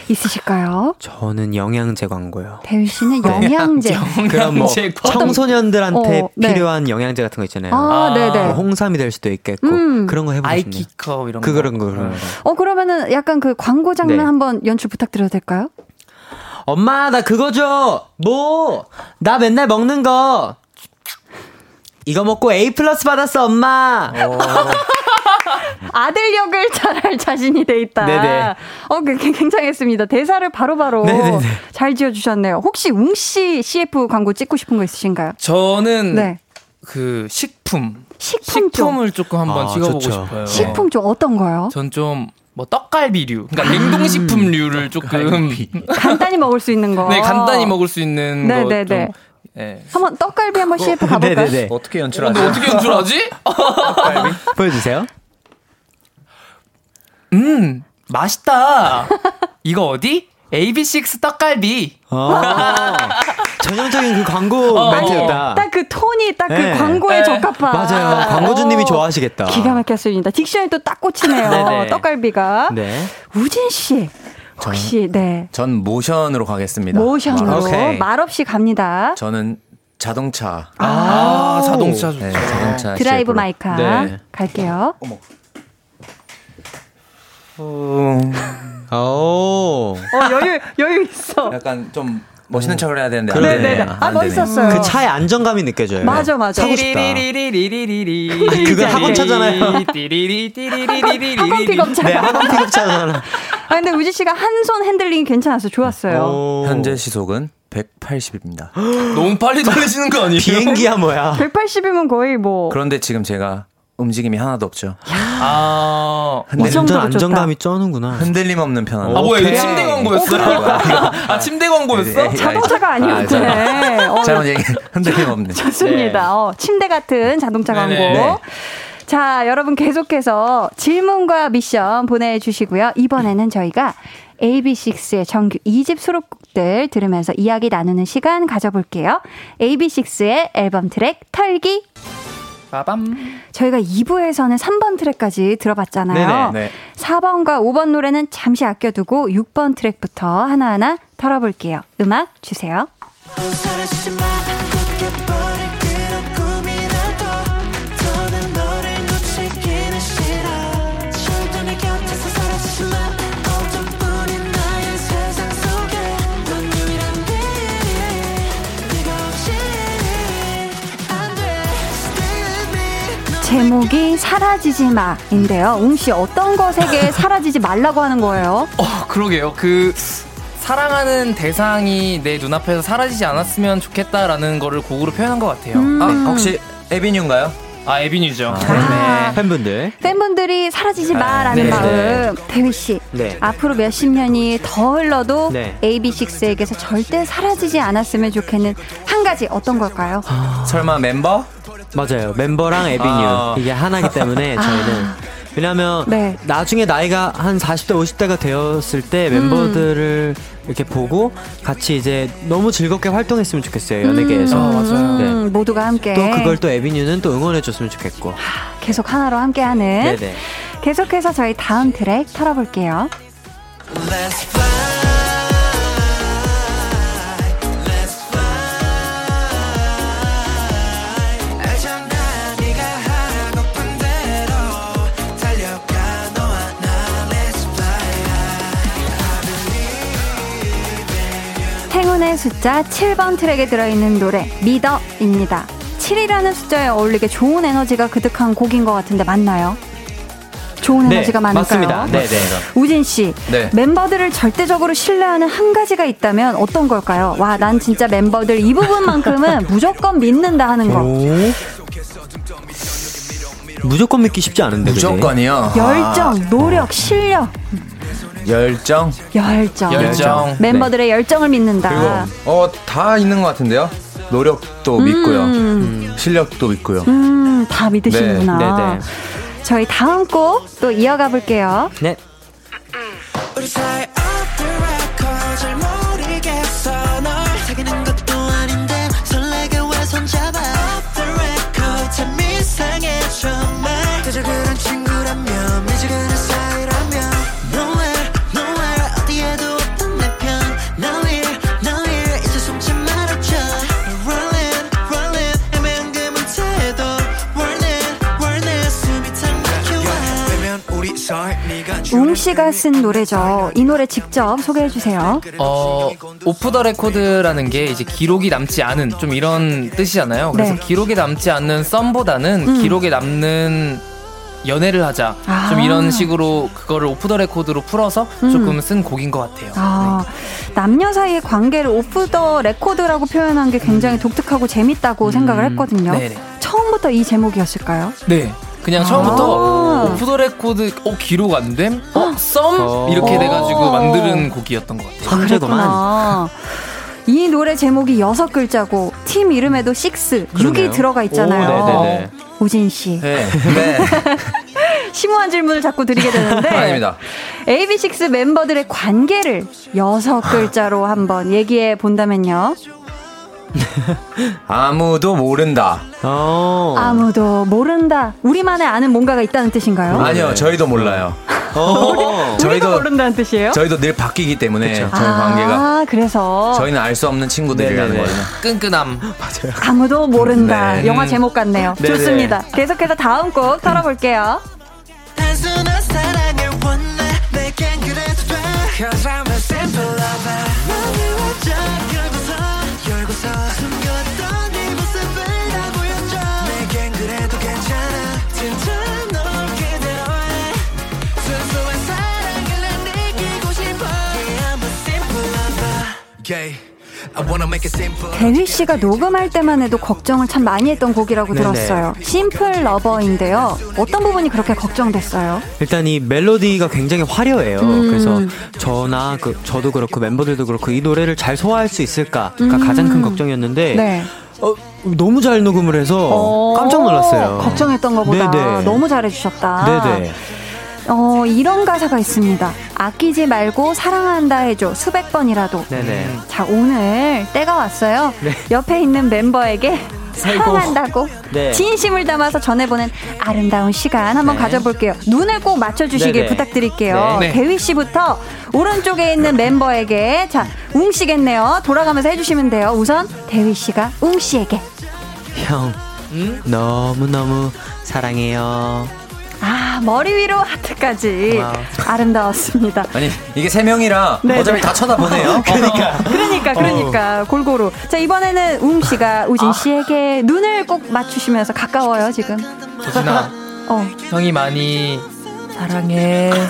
있으실까요? 저는 영양제 광고요. 대휘 씨는 영양제. 그럼 뭐 영양제 광고. 청소년들한테 어, 네. 필요한 영양제 같은 거 있잖아요. 아, 아. 네네. 뭐 홍삼이 될 수도 있겠고 음. 그런 거 해보고 싶네요. 아이키커 이런 그 거. 그런 거 그런 거. 어, 그러면은 약간 그 광고 장면 네. 한번 연출 부탁드려도 될까요? 엄마 나 그거 줘. 뭐? 나 맨날 먹는 거. 이거 먹고 A 플러스 받았어 엄마. 아들 역을 잘할 자신이 돼 있다. 네네. 어, 그, 그 굉장했습니다. 대사를 바로바로 네네네. 잘 지어주셨네요. 혹시 웅씨 CF 광고 찍고 싶은 거 있으신가요? 저는 네. 그 식품. 식품 쪽. 식품을 조금 한번 아, 찍어보고 좋죠. 싶어요. 식품 쪽 어떤 거요? 전 좀 뭐 떡갈비류, 그러니까 냉동식품류를 조금 간단히 먹을 수 있는 거. 네 간단히 먹을 수 있는 네, 거 네, 좀. 네. 예. 한번 떡갈비 한번 CF 가볼까요? 네네네. 어떻게 근데 연출하지? 어떻게 연출하지? 보여주세요. 음 맛있다. 이거 어디? AB6 떡갈비. 아, 전형적인 그 광고 어. 멘트였다. 딱 그 톤이 딱그 네. 광고에 네. 적합한. 맞아요. 광고주님이 어. 좋아하시겠다. 기가 막혔습니다. diction이 또 딱 꽂히네요. 네네. 떡갈비가. 네. 우진 씨. 혹시 네. 전 모션으로 가겠습니다. 모션으로 오케이. 말 없이 갑니다. 저는 자동차. 아, 자동차 좋죠. 네, 자동차. 드라이브. 마이카 네. 갈게요. 음, 오. 어, 여유, 여유 있어. 약간 좀 멋있는 척을 해야 되는데 안 그러네. 되네. 네네네. 아. 멋있었어요. 그 차의 안정감이 느껴져요. 맞아, 맞아. 타고 싶다. 그거 학원 차잖아요. 학원 픽업차가. 네, 학원 픽업차잖아. 아, 근데 우진 씨가 한 손 핸들링이 괜찮았어요. 좋았어요. 오. 현재 시속은 180입니다. 너무 빨리 달리시는 거 아니에요? 비행기야 뭐야. 180이면 거의 뭐. 그런데 지금 제가 움직임이 하나도 없죠. 아. 완전. 안정감이 쩌는구나. 흔들림 없는 편한. 아 뭐야 이거. 침대 광고였어요? 아 침대 광고였어? 자동차가 아니었네. 어, 잘못 얘기. 흔들림 없는. 좋습니다. 어, 침대 같은 자동차 광고. 네네. 네. 자, 여러분 계속해서 질문과 미션 보내주시고요. 이번에는 저희가 AB6IX의 정규 2집 수록곡들 들으면서 이야기 나누는 시간 가져볼게요. AB6IX의 앨범 트랙 털기. 빠밤. 저희가 2부에서는 3번 트랙까지 들어봤잖아요. 네네. 네. 4번과 5번 노래는 잠시 아껴두고 6번 트랙부터 하나하나 털어볼게요. 음악 주세요. 제목이 사라지지 마인데요. 웅씨 어떤 것에게 사라지지 말라고 하는 거예요? 어 그러게요. 그 사랑하는 대상이 내 눈앞에서 사라지지 않았으면 좋겠다라는 거를 곡으로 표현한 것 같아요. 음. 아, 혹시 에비뉴인가요? 아 에비뉴죠. 아. 팬분들. 팬분들이 사라지지 마라는 네, 마음. 네. 대휘 씨. 네. 앞으로 몇십 년이 더 흘러도 네. AB6IX에게서 절대 사라지지 않았으면 좋겠는 한 가지 어떤 걸까요? 설마 멤버? 맞아요. 멤버랑 에비뉴. 아. 이게 하나이기 때문에 저희는. 왜냐면 네. 나중에 나이가 한 40대, 50대가 되었을 때 멤버들을 이렇게 보고 같이 이제 너무 즐겁게 활동했으면 좋겠어요. 연예계에서. 아, 맞아요. 네. 음, 모두가 함께 또 그걸 또 에비뉴는 또 응원해줬으면 좋겠고. 계속 하나로 함께하는 네네. 계속해서 저희 다음 트랙 털어볼게요. 3의 숫자 7번 트랙에 들어있는 노래, 믿어입니다. 7이라는 숫자에 어울리게 좋은 에너지가 그득한 곡인 것 같은데 맞나요? 좋은 네, 에너지가 많을까요? 맞습니다. 네, 네, 네. 우진 씨, 네. 멤버들을 절대적으로 신뢰하는 한 가지가 있다면 어떤 걸까요? 와, 난 진짜 멤버들 이 부분만큼은 무조건 믿는다 하는 거. 무조건 믿기 쉽지 않은데. 무조건이요. 열정, 아. 노력, 실력. 열정. 열정. 열정. 멤버들의 열정을 믿는다. 그리고 어 다 있는 것 같은데요. 노력도 믿고요. 실력도 믿고요. 음, 다 믿으시는구나. 네, 네, 네. 저희 다음 곡 또 이어가 볼게요. 네. 웅 씨가 쓴 노래죠. 이 노래 직접 소개해 주세요. 어, off the record라는 게 이제 기록이 남지 않은 좀 이런 뜻이잖아요. 그래서 네. 기록이 남지 않는 썸보다는 기록에 남는 연애를 하자. 아. 좀 이런 식으로 그거를 off the record로 풀어서 조금 쓴 곡인 것 같아요. 아, 남녀 사이의 관계를 off the record라고 표현한 게 굉장히 독특하고 재밌다고 생각을 했거든요. 네네. 처음부터 이 제목이었을까요? 네. 그냥 아. 처음부터 off the record 어 기록 안 됨? 어 썸? 어. 이렇게 돼가지고 어. 만드는 곡이었던 것 같아요. 천재구만. 그랬구나. 이 노래 제목이 여섯 글자고 팀 이름에도 식스, 육이 그러네요. 들어가 있잖아요. 오, 네네네. 우진 씨. 네. 네. 심오한 질문을 자꾸 드리게 되는데 아닙니다. AB6 멤버들의 관계를 여섯 글자로 한번 얘기해 본다면요. 아무도 모른다. 어. 아무도 모른다. 우리만의 아는 뭔가가 있다는 뜻인가요? 아니요, 저희도 몰라요. 어. 저희도 모른다는 뜻이에요? 저희도 늘 바뀌기 때문에 저희 아, 관계가 그래서 저희는 알 수 없는 친구들이라는. 거예요. 끈끈함. 아무도 모른다. 네. 영화 제목 같네요. 네네. 좋습니다. 계속해서 다음 곡 털어볼게요. 대휘 씨가 녹음할 때만 해도 걱정을 참 많이 했던 곡이라고 네네. 들었어요. 심플 러버인데요. 어떤 부분이 그렇게 걱정됐어요? 일단 이 멜로디가 굉장히 화려해요. 그래서 저나 그 저도 그렇고 멤버들도 그렇고 이 노래를 잘 소화할 수 있을까가 가장 큰 걱정이었는데 네. 어, 너무 잘 녹음을 해서 깜짝 놀랐어요. 걱정했던 것보다 네네. 너무 잘해주셨다. 네네. 어, 이런 가사가 있습니다. 아끼지 말고 사랑한다 해줘. 수백 번이라도. 네네. 자, 오늘 때가 왔어요. 네. 옆에 있는 멤버에게 사랑한다고 네. 진심을 담아서 전해보는 아름다운 시간 한번 네. 가져볼게요. 눈을 꼭 맞춰주시길 네네. 부탁드릴게요. 네. 대휘 씨부터 오른쪽에 있는 멤버에게 자, 웅 씨겠네요. 돌아가면서 해주시면 돼요. 우선 대휘 씨가 웅 씨에게. 형 너무 너무 사랑해요. 아, 머리 위로 하트까지. wow. 아름다웠습니다. 아니 이게 세 명이라 네, 어차피 네. 다 쳐다보네요. 그러니까. 그러니까, 그러니까, 골고루. 자, 이번에는 웅 씨가 우진 씨에게 눈을 꼭 맞추시면서 가까워요, 지금. 조진아 어. 형이 많이 사랑해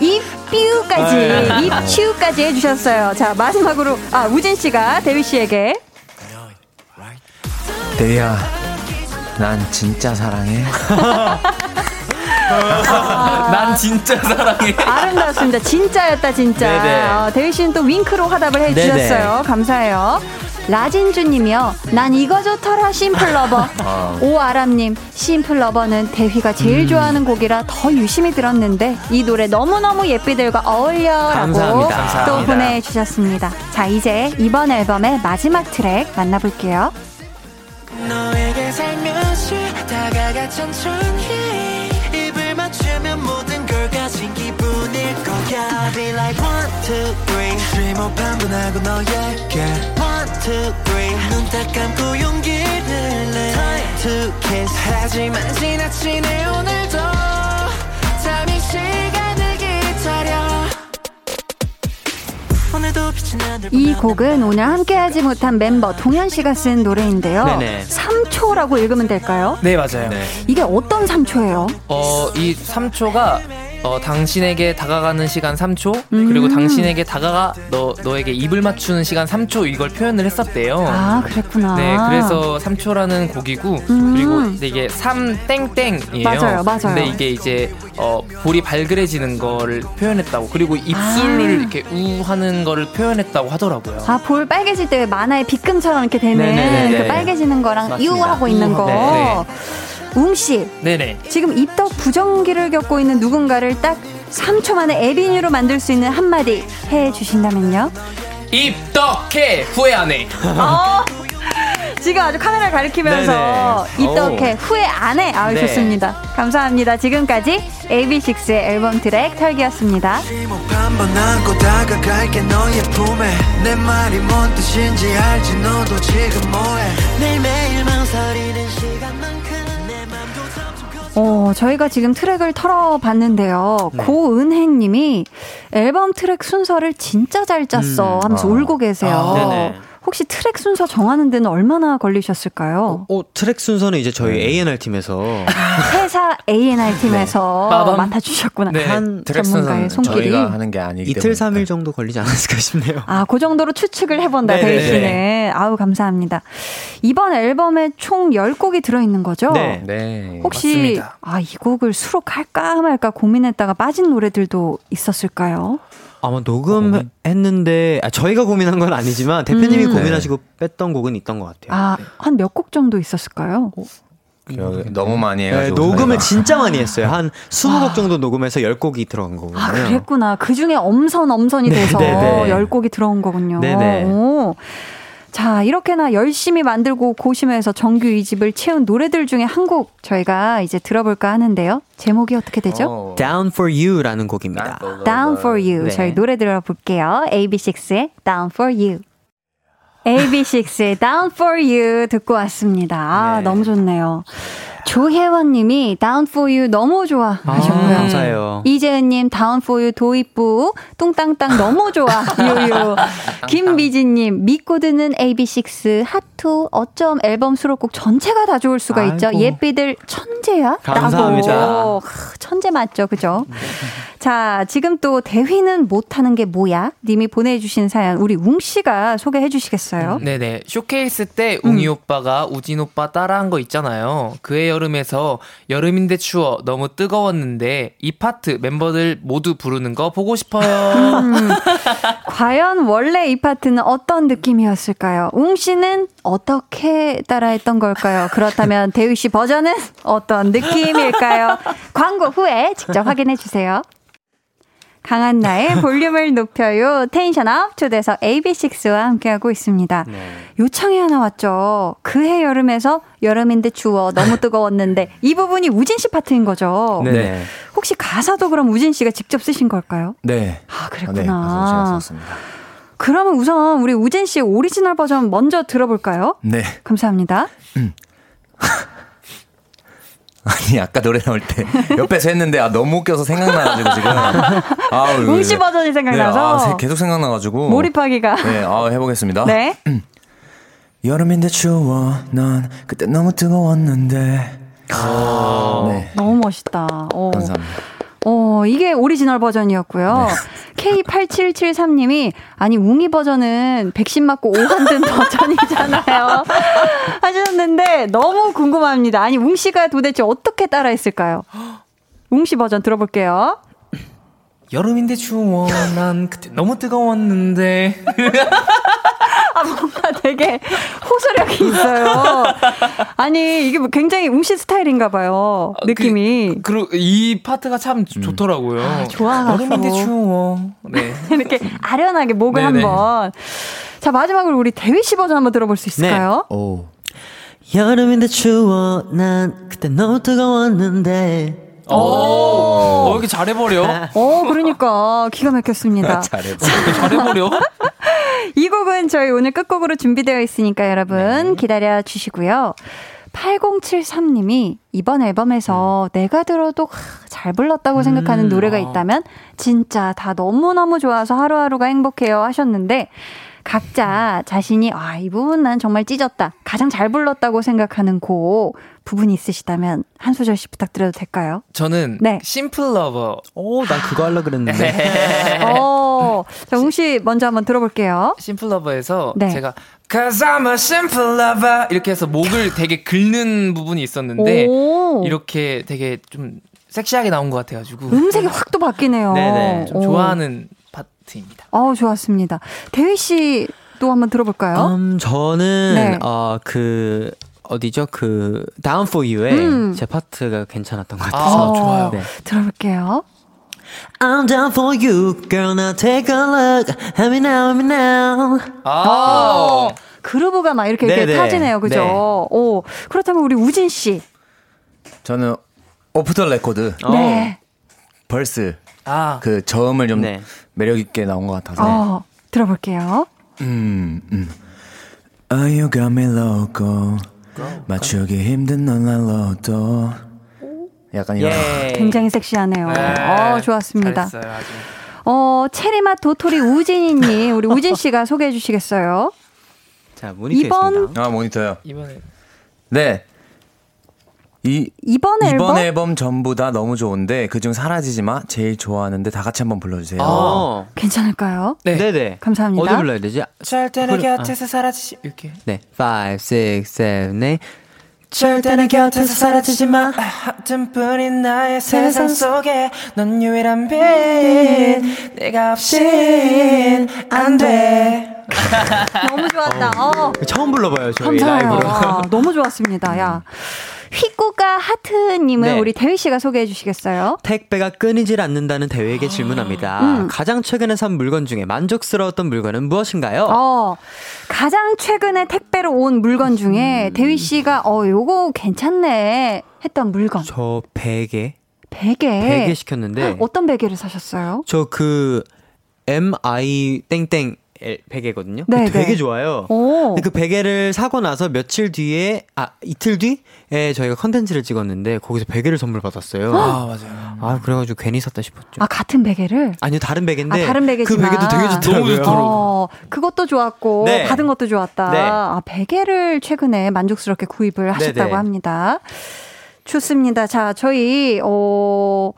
입 삐우까지, 입 치우까지 해주셨어요. 자, 마지막으로, 아, 우진 씨가 데뷔 씨에게. 대리야, 난 진짜 사랑해. 난 진짜 사랑해 아름다웠습니다. 진짜였다, 진짜. 네네. 어, 데뷔 씨는 또 윙크로 화답을 해주셨어요. 감사해요. 라진주 님이요. 난 이거 좋더라, 심플러버. 오아람님, 심플러버는 대휘가 제일 음. 좋아하는 곡이라 더 유심히 들었는데, 이 노래 너무 너무 예삐들과 어울려. 라고 감사합니다. 또 감사합니다. 보내주셨습니다. 자, 이제 이번 앨범의 마지막 트랙 만나볼게요. 살며시 다가가 천천히 입을 맞추면 모든 걸 가진 기분일 거야. Be like one, two, three. Dream of 한번 하고 너에게. One, two, three. 눈딱 감고 용기를 내. Time to kiss. 하지만 지나치네 오늘도. 잠시 시 이 곡은 오늘 함께하지 못한 멤버 동현 씨가 쓴 노래인데요. 네네. 3초라고 읽으면 될까요? 네 맞아요 이게 어떤 3초예요? 어, 이 3초가 어, 당신에게 다가가는 시간 3초 음. 그리고 당신에게 다가가 너 너에게 입을 맞추는 시간 3초 이걸 표현을 했었대요. 아, 그랬구나. 네, 그래서 3초라는 곡이고 음. 그리고 이게 3 땡땡이에요. 맞아요, 맞아요. 근데 이게 이제 어, 볼이 발그레지는 거를 표현했다고 그리고 입술을 아. 이렇게 우 하는 거를 표현했다고 하더라고요. 아, 볼 빨개질 때 만화의 빗금처럼 이렇게 되는 네네네. 그 빨개지는 거랑 맞습니다. 유 하고 있는 거. 네. 웅 씨, 네네. 지금 입덕 부정기를 겪고 있는 누군가를 딱 3초 만에 에비뉴로 만들 수 있는 한마디 해 주신다면요? 입덕해 후회 안 해. 어, 지금 아주 카메라 가리키면서 네네. 입덕해 후회 안 해. 아, 네. 좋습니다. 감사합니다. 지금까지 AB6IX의 앨범 트랙 털기였습니다. 어, 저희가 지금 트랙을 털어봤는데요. 네. 고은혜님이 앨범 트랙 순서를 진짜 잘 짰어 음. 하면서 아. 울고 계세요. 아, 네네. 혹시 트랙 순서 정하는 데는 얼마나 걸리셨을까요? 어, 트랙 순서는 이제 저희 A&R 팀에서 회사 A&R 팀에서 빠밤. 맡아 주셨구나. 네. 한 트랙 전문가의 손길이. 저희가 하는 게 아니기 이틀 때문에. 삼일 정도 걸리지 않았을까 싶네요. 아, 그 정도로 추측을 해 본다, 네네네. 대휘 씨는. 아우, 감사합니다. 이번 앨범에 총 10곡이 들어 있는 거죠? 네. 네. 혹시, 맞습니다. 아, 이 곡을 수록할까 말까 고민했다가 빠진 노래들도 있었을까요? 아마 녹음했는데 아, 저희가 고민한 건 아니지만 대표님이 음. 고민하시고 뺐던 곡은 있던 것 같아요. 아, 한 몇 곡 정도 있었을까요? 기억이 너무 많이 네, 해가지고 녹음을 저희가. 진짜 많이 했어요. 한 20곡 정도 녹음해서 10곡이 들어간 거거든요. 아, 그랬구나. 그 중에 엄선, 엄선이 네, 돼서 네, 네. 10곡이 들어온 거군요. 네 네. 오. 자, 이렇게나 열심히 만들고 고심해서 정규 2집을 채운 노래들 중에 한 곡 저희가 이제 들어볼까 하는데요. 제목이 어떻게 되죠? 어. Down for You라는 곡입니다. Down for You. 네. 저희 노래 들어볼게요. AB6IX의 Down for You. AB6IX의 Down for You 듣고 왔습니다. 아, 네. 너무 좋네요. 조혜원님이 Down for You 너무 좋아 하셨고요. 아, 감사해요. 이재은님 Down for You 도입부 뚱땅땅 너무 좋아 유유. 김미진님 믿고 듣는 AB6 핫투 어쩜 앨범 수록곡 전체가 다 좋을 수가 있죠. 아이고. 예삐들 천재야? 감사합니다. 천재 맞죠, 그죠? 자, 지금 또 대휘는 못하는 게 뭐야? 님이 보내주신 사연 우리 웅 씨가 소개해 주시겠어요? 네네. 쇼케이스 때 음. 웅이 오빠가 우진 오빠 따라한 거 있잖아요. 그해 여름에서 여름인데 추워 너무 뜨거웠는데 이 파트 멤버들 모두 부르는 거 보고 싶어요. 음. 과연 원래 이 파트는 어떤 느낌이었을까요? 웅 씨는 어떻게 따라했던 걸까요? 그렇다면 대휘 씨 버전은 어떤 느낌일까요? 광고 후에 직접 확인해 주세요. 강한 나의 볼륨을 높여요. 텐션업 초대석 AB6IX와 함께하고 있습니다. 요청이 하나 왔죠. 그해 여름에서 여름인데 추워 너무 뜨거웠는데 이 부분이 우진 씨 파트인 거죠. 네네. 혹시 가사도 그럼 우진 씨가 직접 쓰신 걸까요? 네. 아, 네, 그랬구나. 가사 제가 썼습니다. 그러면 우선 우리 우진 씨 오리지널 버전 먼저 들어볼까요? 네. 감사합니다. 아니 아까 노래 나올 때 옆에서 했는데 아 너무 웃겨서 생각나가지고 지금 아우 이거- 웅씨 버전이 생각나서 네, 아, 세- 계속 생각나가지고 몰입하기가. 네, 아 해보겠습니다. 네. 여름인데 추워 넌 그때 너무 뜨거웠는데 네 너무 멋있다. 어. 감사합니다. 어, 이게 오리지널 버전이었고요. K8773님이, 아니, 웅이 버전은 백신 맞고 오한든 버전이잖아요. 하셨는데, 너무 궁금합니다. 아니, 웅씨가 도대체 어떻게 따라했을까요? 웅씨 버전 들어볼게요. 여름인데 추워 난 그때 너무 뜨거웠는데 아, 뭔가 되게 호소력이 있어요. 아니, 이게 뭐 굉장히 웅씨 스타일인가 봐요. 느낌이. 그리고 이 파트가 참 좋더라고요. 아, 좋아갖고. 여름인데 추워. 네. 이렇게 아련하게 목을 네네. 한번. 자, 마지막으로 우리 대휘 씨 버전 한번 들어볼 수 있을까요? 오 여름인데 추워 난 그때 너무 뜨거웠는데 오, 어, 이렇게 잘해버려? 어, 그러니까 기가 막혔습니다. 잘해. 잘해버려? 이 곡은 저희 오늘 끝곡으로 준비되어 있으니까 여러분 기다려 주시고요. 8073님이 이번 앨범에서 내가 들어도 하, 잘 불렀다고 생각하는 노래가 있다면 진짜 다 너무너무 좋아서 하루하루가 행복해요 하셨는데 각자 자신이 아, 이 부분 난 정말 찢었다. 가장 잘 불렀다고 생각하는 곡 부분이 있으시다면 한 소절씩 부탁드려도 될까요? 저는 네. Simple Lover. 오, 난 그거 하려고 그랬는데. 어, 자, 웅씨 먼저 한번 들어볼게요. Simple Lover에서 네. 제가 Cause I'm a simple lover 이렇게 해서 목을 되게 긁는 부분이 있었는데 오. 이렇게 되게 좀 섹시하게 나온 것 같아가지고 음색이 확 또 바뀌네요. 네네. 좀 오. 좋아하는 파트입니다. 어, 좋았습니다. 대휘 씨도 한번 들어볼까요? 음, 저는 네. 어, 그 어디죠? 그 Down for You의 음. 제 파트가 괜찮았던 것 아, 같아서. 좋아요. 네. 들어볼게요. I'm down for you girl now take a look Have me now have me now 아, 그루브가 막 이렇게, 이렇게 네네. 타지네요. 그죠? 네. 오, 그렇다면 우리 우진 씨. 저는 Off the Record 어. 네. verse 아, 그 저음을 좀 네. 매력 있게 나온 것 같아서 어, 들어볼게요. 음, 음. Oh, you got me loco. 맞추기 힘든 넌난 로또. 약간 이런. 예. 굉장히 섹시하네요. 네. 어, 좋았습니다. 잘했어요. 어, 체리맛 도토리 우진이님, 우리 우진 씨가 소개해 주시겠어요? 자, 모니터 이번- 있습니다. 아 모니터요. 이번에 네. 이 이번 앨범? 이번 앨범 전부 다 너무 좋은데 그중 사라지지 마 제일 좋아하는데 다 같이 한번 불러주세요. 어. 괜찮을까요? 네. 네, 네. 감사합니다. 어디 불러야 되지? 절대 내 소리- 아. 곁에서 사라지지 이렇게 네. 5 6 7 8 절대 내 곁에서 사라지지 마 하트뿐인 나의 세상 속에 넌 유일한 빛 내가 없인 안 돼 너무 좋았다. 어. 처음 불러봐요, 저희 감사해요. 라이브로. 와, 너무 좋았습니다. 야. 휘꾸가 하트님은 네. 우리 대휘 씨가 소개해 주시겠어요? 택배가 끊이질 않는다는 대휘에게 질문합니다. 음. 가장 최근에 산 물건 중에 만족스러웠던 물건은 무엇인가요? 어, 가장 최근에 택배로 온 물건 중에 대휘 씨가 어, 요거 괜찮네 했던 물건. 저 베개, 베개. 베개 시켰는데 어떤 베개를 사셨어요? 저 그 MI 땡땡 엘- 베개거든요. 네, 그 되게 네. 좋아요. 오. 근데 그 베개를 사고 나서 며칠 뒤에 아 이틀 뒤에 저희가 컨텐츠를 찍었는데 거기서 베개를 선물 받았어요. 아 맞아요. 아 그래가지고 괜히 샀다 싶었죠. 아, 같은 베개를? 아니요 다른 베개인데 아, 다른 베개지만. 그 베개도 되게 좋더라고요. 어, 그것도 좋았고 네. 받은 것도 좋았다. 네. 아, 베개를 최근에 만족스럽게 구입을 하셨다고 네, 네. 합니다. 좋습니다. 자, 저희 어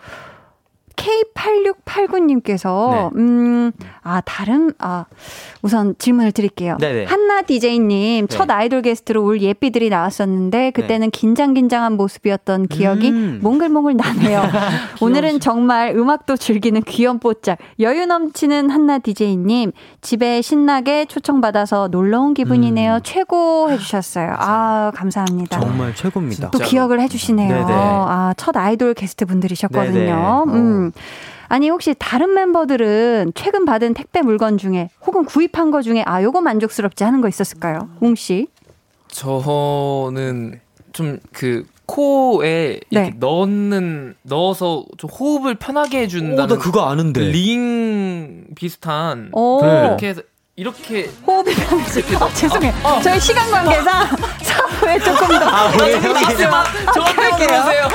K8689님께서 네. 음, 아, 다른 아, 우선 질문을 드릴게요. 네네. 한나 DJ님 네. 첫 아이돌 게스트로 올 예삐들이 나왔었는데 그때는 긴장 긴장한 모습이었던 기억이 음. 몽글몽글 나네요. 오늘은 정말 음악도 즐기는 귀염 뽀짝 여유 넘치는 한나 DJ님 집에 신나게 초청받아서 놀러 온 기분이네요. 최고 해주셨어요. 아 감사합니다. 정말 최고입니다. 또 기억을 해주시네요. 네네. 아, 첫 아이돌 게스트 분들이셨거든요. 네네. 음. 아니, 혹시 다른 member들은 최근 받은 택배 물건 중에 혹은 구입한 거 중에 아, 요거 만족스럽지 하는 거 있었을까요? 웅 씨? 저는 좀 그 코에 이렇게 네. 넣는 넣어서 좀 호흡을 편하게 해준다는 오, 나 그거 아는데. 링 비슷한 오. 네. 이렇게 해서 이렇게 호흡이 편해지. 어, 죄송해요. 저희 시간 관계상 사부에 조금 더. 아, 우리 형이 저한테.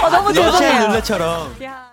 어, 너무 죄송해요. 룰렛처럼. They're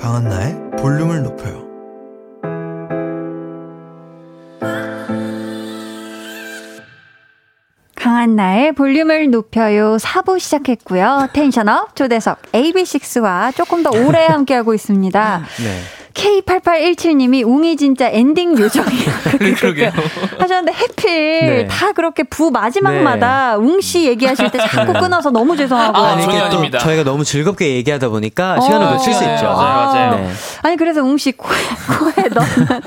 강한나의 볼륨을 높여요. 강한나의 볼륨을 높여요. 4부 시작했고요. tension up 초대석 AB6IX와 조금 더 오래 함께하고 있습니다. 네. K8817님이 웅이 진짜 엔딩 요정이야. 그러게요. 하셨는데 해필 네. 다 그렇게 부 마지막마다 웅씨 얘기하실 때 자꾸 끊어서 너무 죄송하고. 아, 아니, 이게 또. 저희가 너무 즐겁게 얘기하다 보니까 어. 시간을 놓칠 수 맞아요, 있죠. 맞아요, 맞아요. 네. 아니 그래서 웅씨 코에, 코에 넣는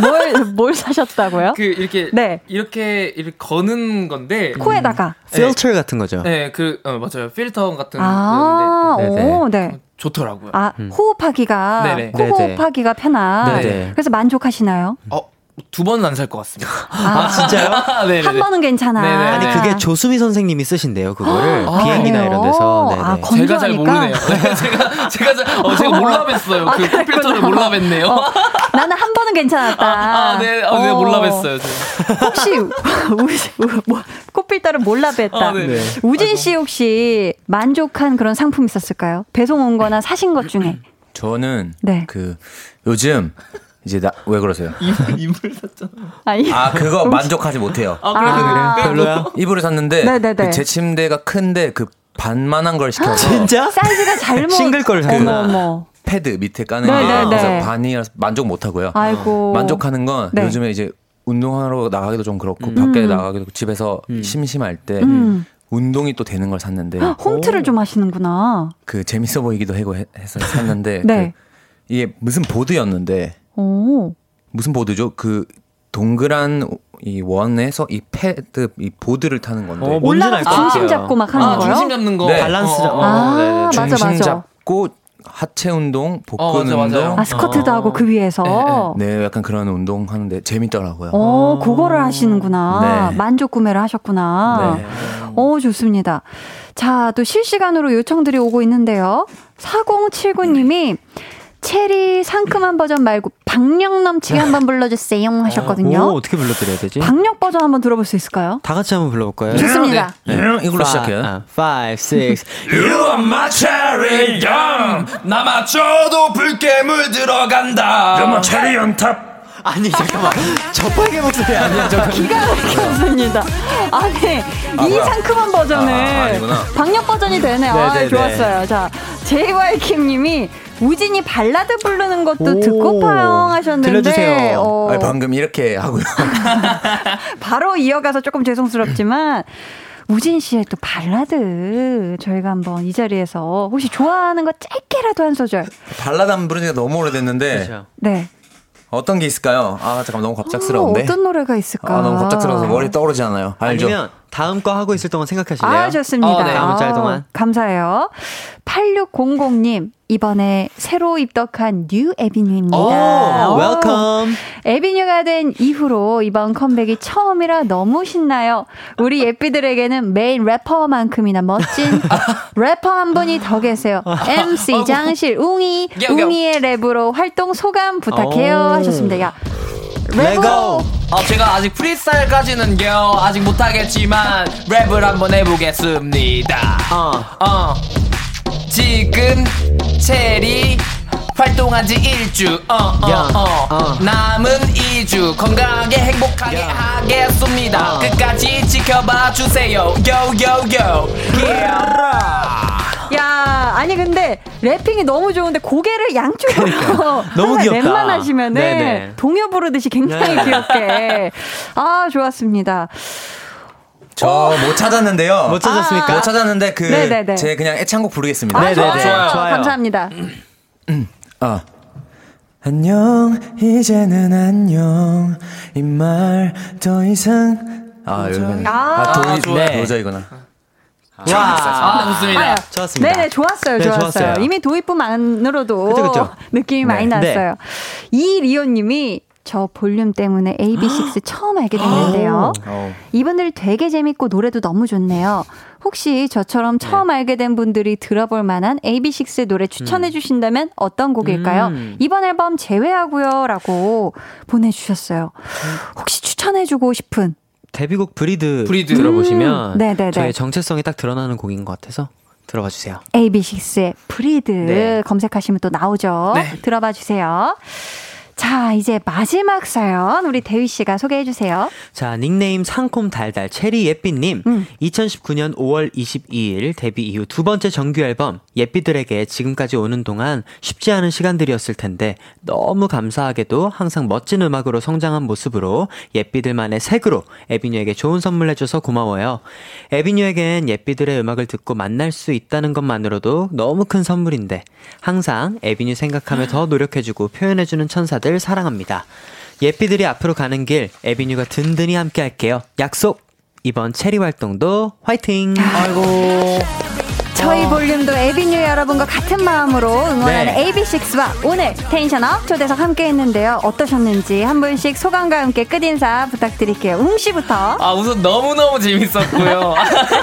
뭘, 뭘 사셨다고요? 그 이렇게 네. 이렇게 이렇게 거는 건데 코에다가. 필터 같은 거죠. 네, 그 어, 맞아요. 필터 같은 아, 건데 네네. 오, 네. 좋더라고요. 아, 호흡하기가, 네네. 코. 호흡하기가 편한. 네네. 그래서 만족하시나요? 어, 두 번은 안 살 것 같습니다. 아, 진짜요? 네네. 한 번은 괜찮아. 네네. 아니 그게 조수미 선생님이 쓰신대요 그거를 아, 비행기나 그래요? 이런 데서 네네. 아, 건- 제가 잘? 모르네요. 네, 제가 제가 잘, 어, 제가 몰라 뵀어요. 그 코필터를 몰라 뵀네요. 어, 나는 한 번은 괜찮았다. 아, 네, 어, 네, 어. 몰라 뵀어요. 제가. 혹시 우, 우, 뭐, 꽃필터를 몰라 뵀다. 아, 네네. 우진 씨 혹시 만족한 그런 상품 있었을까요? 배송 온 거나 사신 것 중에. 저는 네. 그 요즘 이제 나 왜 그러세요? 이불 샀잖아. 아니, 아 그거 만족하지 못해요. 아, 그래, 아. 그래. 별로야? 이불을 샀는데 네네네. 그제 침대가 큰데 그 반만한 걸 시켜서 진짜? 사이즈가 잘못. 싱글 걸 어머, 샀구나. 패드 밑에 까는 네네네. 게 그래서 반이라서 만족 못 하고요. 아이고. 만족하는 건 네. 요즘에 이제 운동하러 나가기도 좀 그렇고 밖에 나가기도 그렇고 집에서 심심할 때 음. 운동이 또 되는 걸 샀는데 홈트를 좀 하시는구나. 그 재밌어 보이기도 하고 해- 해서 샀는데 네. 그 이게 무슨 보드였는데 오. 무슨 보드죠? 그 동그란 이 원에서 이 패드 이 보드를 타는 건데 어, 알것 중심. 잡고 막 하는 아, 거요? 중심 잡는 거. 네. 밸런스 잡- 아, 네, 네. 맞아, 중심 맞아. 잡고 하체 운동, 복근 어, 맞아, 맞아요. 운동, 아, 스쿼트도 어. 하고 그 위에서. 네, 약간 그런 운동 하는데 재밌더라고요. 어, 그거를 하시는구나. 네. 만족 구매를 하셨구나. 네. 어, 좋습니다. 자, 또 실시간으로 요청들이 오고 있는데요. 4079님이 체리 상큼한 버전 말고 박력 넘치게 한번 불러주세요 하셨거든요. 오, 어떻게 불러드려야 되지? 박력 버전 한번 들어볼 수 있을까요? 다 같이 한번 불러볼까요? 좋습니다. 예, 이걸로 시작해요. 아, 5, 6 You are my cherry yum. 나 맞춰도 붉게 물들어간다. 엄마 체리 연탑. 아니 잠깐만 저빨개 목소리 아니야 저 기가 막혔습니다. 아니, 이 뭐야? 상큼한 버전을 아, 아니구나. 박력 버전이 되네. 아, 네네네. 좋았어요. 자, JY킴님이 우진이 발라드 부르는 것도 오, 듣고파요 하셨는데 들려주세요. 어, 아니, 방금 이렇게 하고요. 바로 이어가서 조금 죄송스럽지만 우진 씨의 또 발라드 저희가 한번 이 자리에서 혹시 좋아하는 거 짧게라도 한 소절. 발라드 안 지가 너무 오래됐는데 그렇죠. 네. 어떤 게 있을까요? 아 잠깐 너무 갑작스러운데. 어, 어떤 노래가 있을까? 아 너무 갑작스러워서 머리 떠오르지 않아요. 알죠? 아니면 다음 거 하고 있을 동안 생각하실래요? 아, 좋습니다. 어, 네. 다음 문자 동안. 감사해요. 8600님, 이번에 새로 입덕한 new 에비뉴입니다. 오, welcome. 에비뉴가 된 이후로 이번 컴백이 처음이라 너무 신나요. 우리 예삐들에게는 메인 래퍼만큼이나 멋진 래퍼 한 분이 더 계세요. MC 장실 웅이. 웅이의 랩으로 활동 소감 부탁해요. 오. 하셨습니다. 야, let's go. 어, 제가 아직 프리스타일까지는요 아직 못하겠지만 랩을 한번 해보겠습니다 어. 어 지금 체리 활동한 지 일주 어, 어, 야, 어. 어. 남은 2주 건강하게 행복하게 야. 하겠습니다 어. 끝까지 지켜봐 주세요 요요요 야, 아니 근데 래핑이 너무 좋은데 고개를 양쪽으로 너무 항상 귀엽다. 랩만 하시면은 네네. 동요 부르듯이 굉장히 네. 귀엽게. 아, 좋았습니다. 저못 찾았는데요. 못 찾았습니까? 못 찾았는데 그. 제 그냥 애창곡 부르겠습니다. 아, 네네네. 좋아요. 좋아요. 감사합니다. 어. 안녕 이제는 안녕 이 말 더 이상 아 여기는 아. 아, 도이, 좋아요. 네. 도저이구나 와. 아 좋습니다 좋았습니다. 네네, 좋았어요, 네, 좋았어요. 좋았어요. 이미 도입부만으로도 그쵸, 그쵸. 느낌이 네. 많이 났어요. 이리오님이 저 볼륨 때문에 AB6 처음 알게 됐는데요. 어. 이분들 되게 재밌고 노래도 너무 좋네요. 혹시 저처럼 처음 알게 된 분들이 들어볼 만한 AB6 노래 추천해 주신다면 어떤 곡일까요? 음. 이번 앨범 제외하고요. 라고 보내주셨어요. 혹시 추천해 주고 싶은 데뷔곡 Breathe, Breathe. 들어보시면 음. 저의 정체성이 딱 드러나는 곡인 것 같아서 들어봐 주세요. AB6IX의 Breathe 네. 검색하시면 또 나오죠. 네. 들어봐 주세요. 자, 이제 마지막 사연 우리 대휘 씨가 소개해 주세요. 자, 닉네임 상콤 달달 체리 예삐님. 음. 2019년 5월 22일 데뷔 이후 두 번째 정규 앨범 예삐들에게 지금까지 오는 동안 쉽지 않은 시간들이었을 텐데 너무 감사하게도 항상 멋진 음악으로 성장한 모습으로 예삐들만의 색으로 에비뉴에게 좋은 선물 해줘서 고마워요. 에비뉴에겐 예삐들의 음악을 듣고 만날 수 있다는 것만으로도 너무 큰 선물인데 항상 에비뉴 생각하며 더 노력해주고 표현해주는 천사들 사랑합니다. 예삐들이 앞으로 가는 길 에비뉴가 든든히 함께 할게요. 약속! 이번 체리 활동도 화이팅! 아이고. 저희 볼륨도 에비뉴 여러분과 같은 마음으로 응원하는 네. AB6IX와 오늘 tension up 초대석 함께 했는데요. 어떠셨는지 한 분씩 소감과 함께 끝인사 부탁드릴게요. 웅 씨부터. 아 우선 너무너무 재밌었고요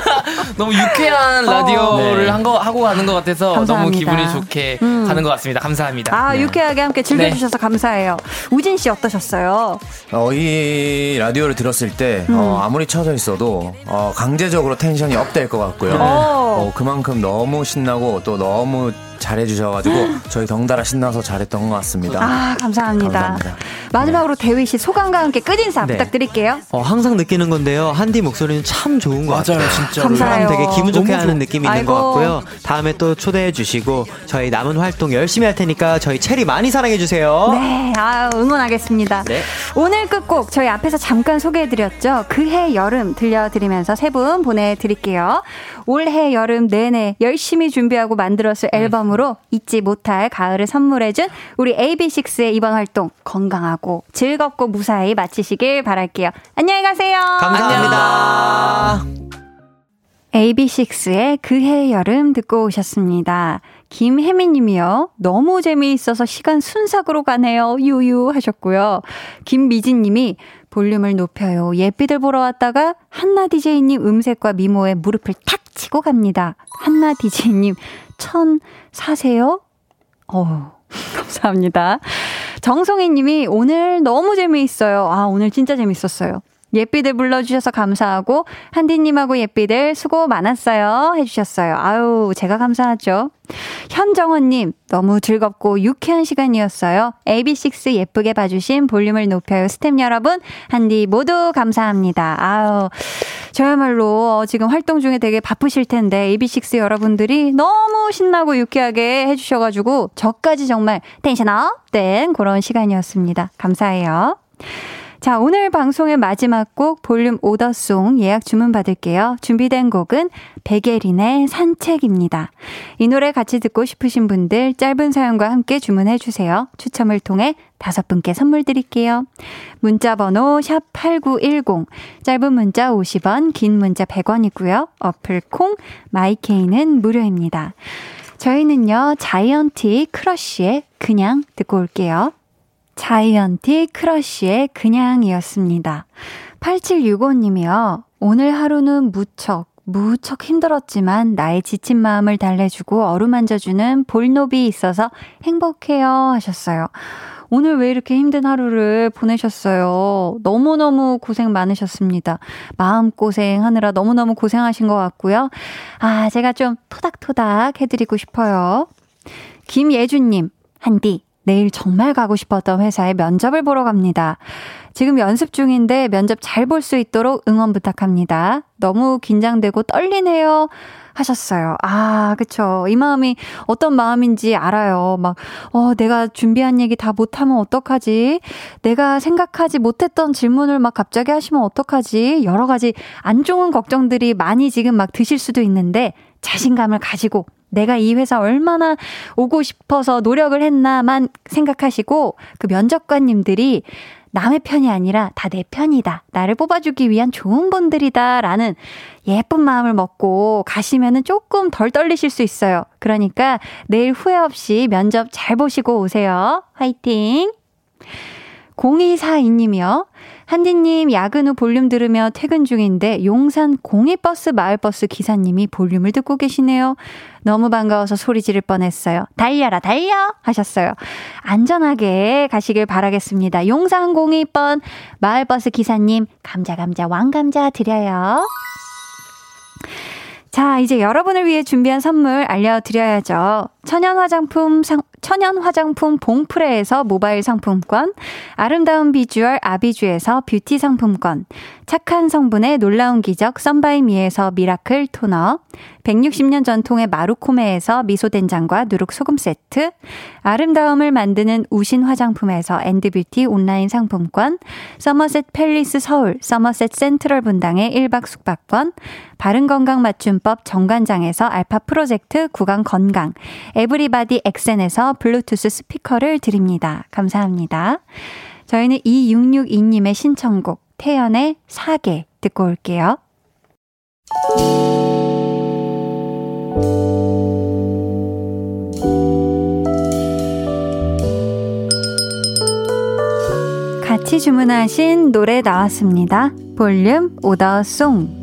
너무 유쾌한 라디오를 네. 한 거, 하고 가는 것 같아서 너무 감사합니다. 기분이 좋게 음. 가는 것 같습니다 감사합니다 아, 유쾌하게 함께 즐겨주셔서 네. 감사해요. 우진 씨 어떠셨어요? 어, 이 라디오를 들었을 때 어, 아무리 쳐져 있어도 어, 강제적으로 텐션이 업될 것 같고요. 어, 그만큼 너무 신나고 또 너무 잘해주셔가지고 저희 덩달아 신나서 잘했던 것 같습니다. 아, 감사합니다. 감사합니다. 마지막으로 대휘 씨 소감과 함께 끝 인사 네. 부탁드릴게요. 어, 항상 느끼는 건데요. 한디 목소리는 참 좋은 것 같아요. 진짜로. 감사해요. 되게 기분 좋게 너무 하는 좋- 느낌이 있는 아이고. 것 같고요. 다음에 또 초대해 주시고 저희 남은 활동 열심히 할 테니까 저희 체리 많이 사랑해 주세요. 네, 아, 응원하겠습니다. 네. 오늘 끝곡 저희 앞에서 잠깐 소개해드렸죠. 그해 여름 들려드리면서 세 분 보내드릴게요. 올해 여름 내내 열심히 준비하고 만들었을 앨범으로 잊지 못할 가을을 선물해준 우리 AB6IX의 이번 활동 건강하고 즐겁고 무사히 마치시길 바랄게요. 안녕히 가세요. 감사합니다. AB6IX의 그해 여름 듣고 오셨습니다. 김혜민 님이요. 너무 재미있어서 시간 순삭으로 가네요. 유유 하셨고요. 김미진 님이 볼륨을 높여요. 예삐들 보러 왔다가 한나 DJ님 음색과 미모에 무릎을 탁 치고 갑니다. 한나 DJ님 천 사세요? 어 감사합니다. 정송희 님이 오늘 너무 재미있어요. 아, 오늘 진짜 재밌었어요. 예삐들 불러주셔서 감사하고, 한디님하고 예삐들 수고 많았어요. 해주셨어요. 아유, 제가 감사하죠. 현정원님, 너무 즐겁고 유쾌한 시간이었어요. AB6 예쁘게 봐주신 볼륨을 높여요. 스탭 여러분, 한디 모두 감사합니다. 아유, 저야말로 어, 지금 활동 중에 되게 바쁘실 텐데, AB6 여러분들이 너무 신나고 유쾌하게 해주셔가지고, 저까지 정말 텐션업 된 그런 시간이었습니다. 감사해요. 자, 오늘 방송의 마지막 곡 볼륨 오더송 예약 주문 받을게요. 준비된 곡은 베게린의 산책입니다. 이 노래 같이 듣고 싶으신 분들 짧은 사연과 함께 주문해 주세요. 추첨을 통해 다섯 분께 선물 드릴게요. 문자 번호 샵 8910 짧은 문자 50원, 긴 문자 100원이고요. 어플 콩 마이케이는 무료입니다. 저희는요. 자이언티 크러쉬의 그냥 듣고 올게요. 자이언티 크러쉬의 그냥이었습니다. 8765님이요. 오늘 하루는 무척, 무척 힘들었지만 나의 지친 마음을 달래주고 어루만져주는 볼높이 있어서 행복해요 하셨어요. 오늘 왜 이렇게 힘든 하루를 보내셨어요? 너무너무 고생 많으셨습니다. 마음고생 하느라 너무너무 고생하신 것 같고요. 아, 제가 좀 토닥토닥 해드리고 싶어요. 김예준님, 한디, 내일 정말 가고 싶었던 회사에 면접을 보러 갑니다. 지금 연습 중인데 면접 잘 볼 수 있도록 응원 부탁합니다. 너무 긴장되고 떨리네요. 하셨어요. 아, 그쵸. 이 마음이 어떤 마음인지 알아요. 막, 어, 내가 준비한 얘기 다 못하면 어떡하지? 내가 생각하지 못했던 질문을 막 갑자기 하시면 어떡하지? 여러 가지 안 좋은 걱정들이 많이 지금 막 드실 수도 있는데 자신감을 가지고 내가 이 회사 얼마나 오고 싶어서 노력을 했나만 생각하시고 그 면접관님들이 남의 편이 아니라 다 내 편이다. 나를 뽑아주기 위한 좋은 분들이다. 라는 예쁜 마음을 먹고 가시면은 조금 덜 떨리실 수 있어요. 그러니까 내일 후회 없이 면접 잘 보시고 오세요. 화이팅! 0242님이요. 한디님, 야근 후 볼륨 들으며 퇴근 중인데 용산 공익버스 마을버스 기사님이 볼륨을 듣고 계시네요. 너무 반가워서 소리 지를 뻔했어요. 달려라, 달려! 하셨어요. 안전하게 가시길 바라겠습니다. 용산 공익번 마을버스 기사님, 감자, 감자, 왕감자 드려요. 자, 이제 여러분을 위해 준비한 선물 알려드려야죠. 천연 화장품 상, 천연 화장품 봉프레에서 모바일 상품권, 아름다운 비주얼 아비주에서 뷰티 상품권, 착한 성분의 놀라운 기적 썬바이미에서 미라클 토너, 160년 전통의 마루코메에서 미소된장과 누룩소금 세트, 아름다움을 만드는 우신 화장품에서 엔드뷰티 온라인 상품권, 서머셋 팰리스 서울, 서머셋 센트럴 분당의 1박 숙박권, 바른건강 맞춤법 정관장에서 알파 프로젝트 구강 건강, 에브리바디 엑센에 서 블루투스 스피커를 드립니다. 감사합니다. 저희는 2662님의 신청곡 태연의 사계 듣고 올게요. 같이 주문하신 노래 나왔습니다. 볼륨 오더송.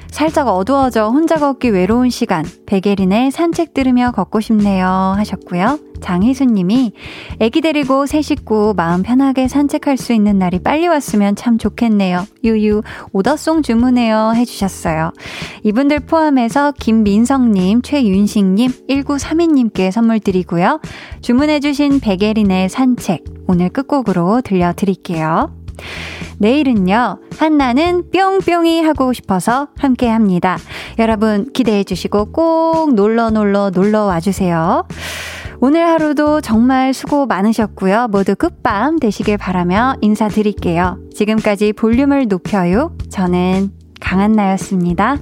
살짝 어두워져 혼자 걷기 외로운 시간, 베게린의 산책 들으며 걷고 싶네요. 하셨고요. 장희수님이 애기 데리고 새 식구 마음 편하게 산책할 수 있는 날이 빨리 왔으면 참 좋겠네요. 유유 오더송 주문해요 해주셨어요. 이분들 포함해서 김민성님, 최윤식님, 1932님께 선물 드리고요. 주문해주신 베게린의 산책 오늘 끝곡으로 들려드릴게요. 내일은요, 한나는 뿅뿅이 하고 싶어서 함께 합니다. 여러분 기대해 주시고 꼭 놀러 놀러 놀러 와주세요. 오늘 하루도 정말 수고 많으셨고요. 모두 끝밤 되시길 바라며 인사드릴게요. 지금까지 볼륨을 높여요. 저는 강한나였습니다.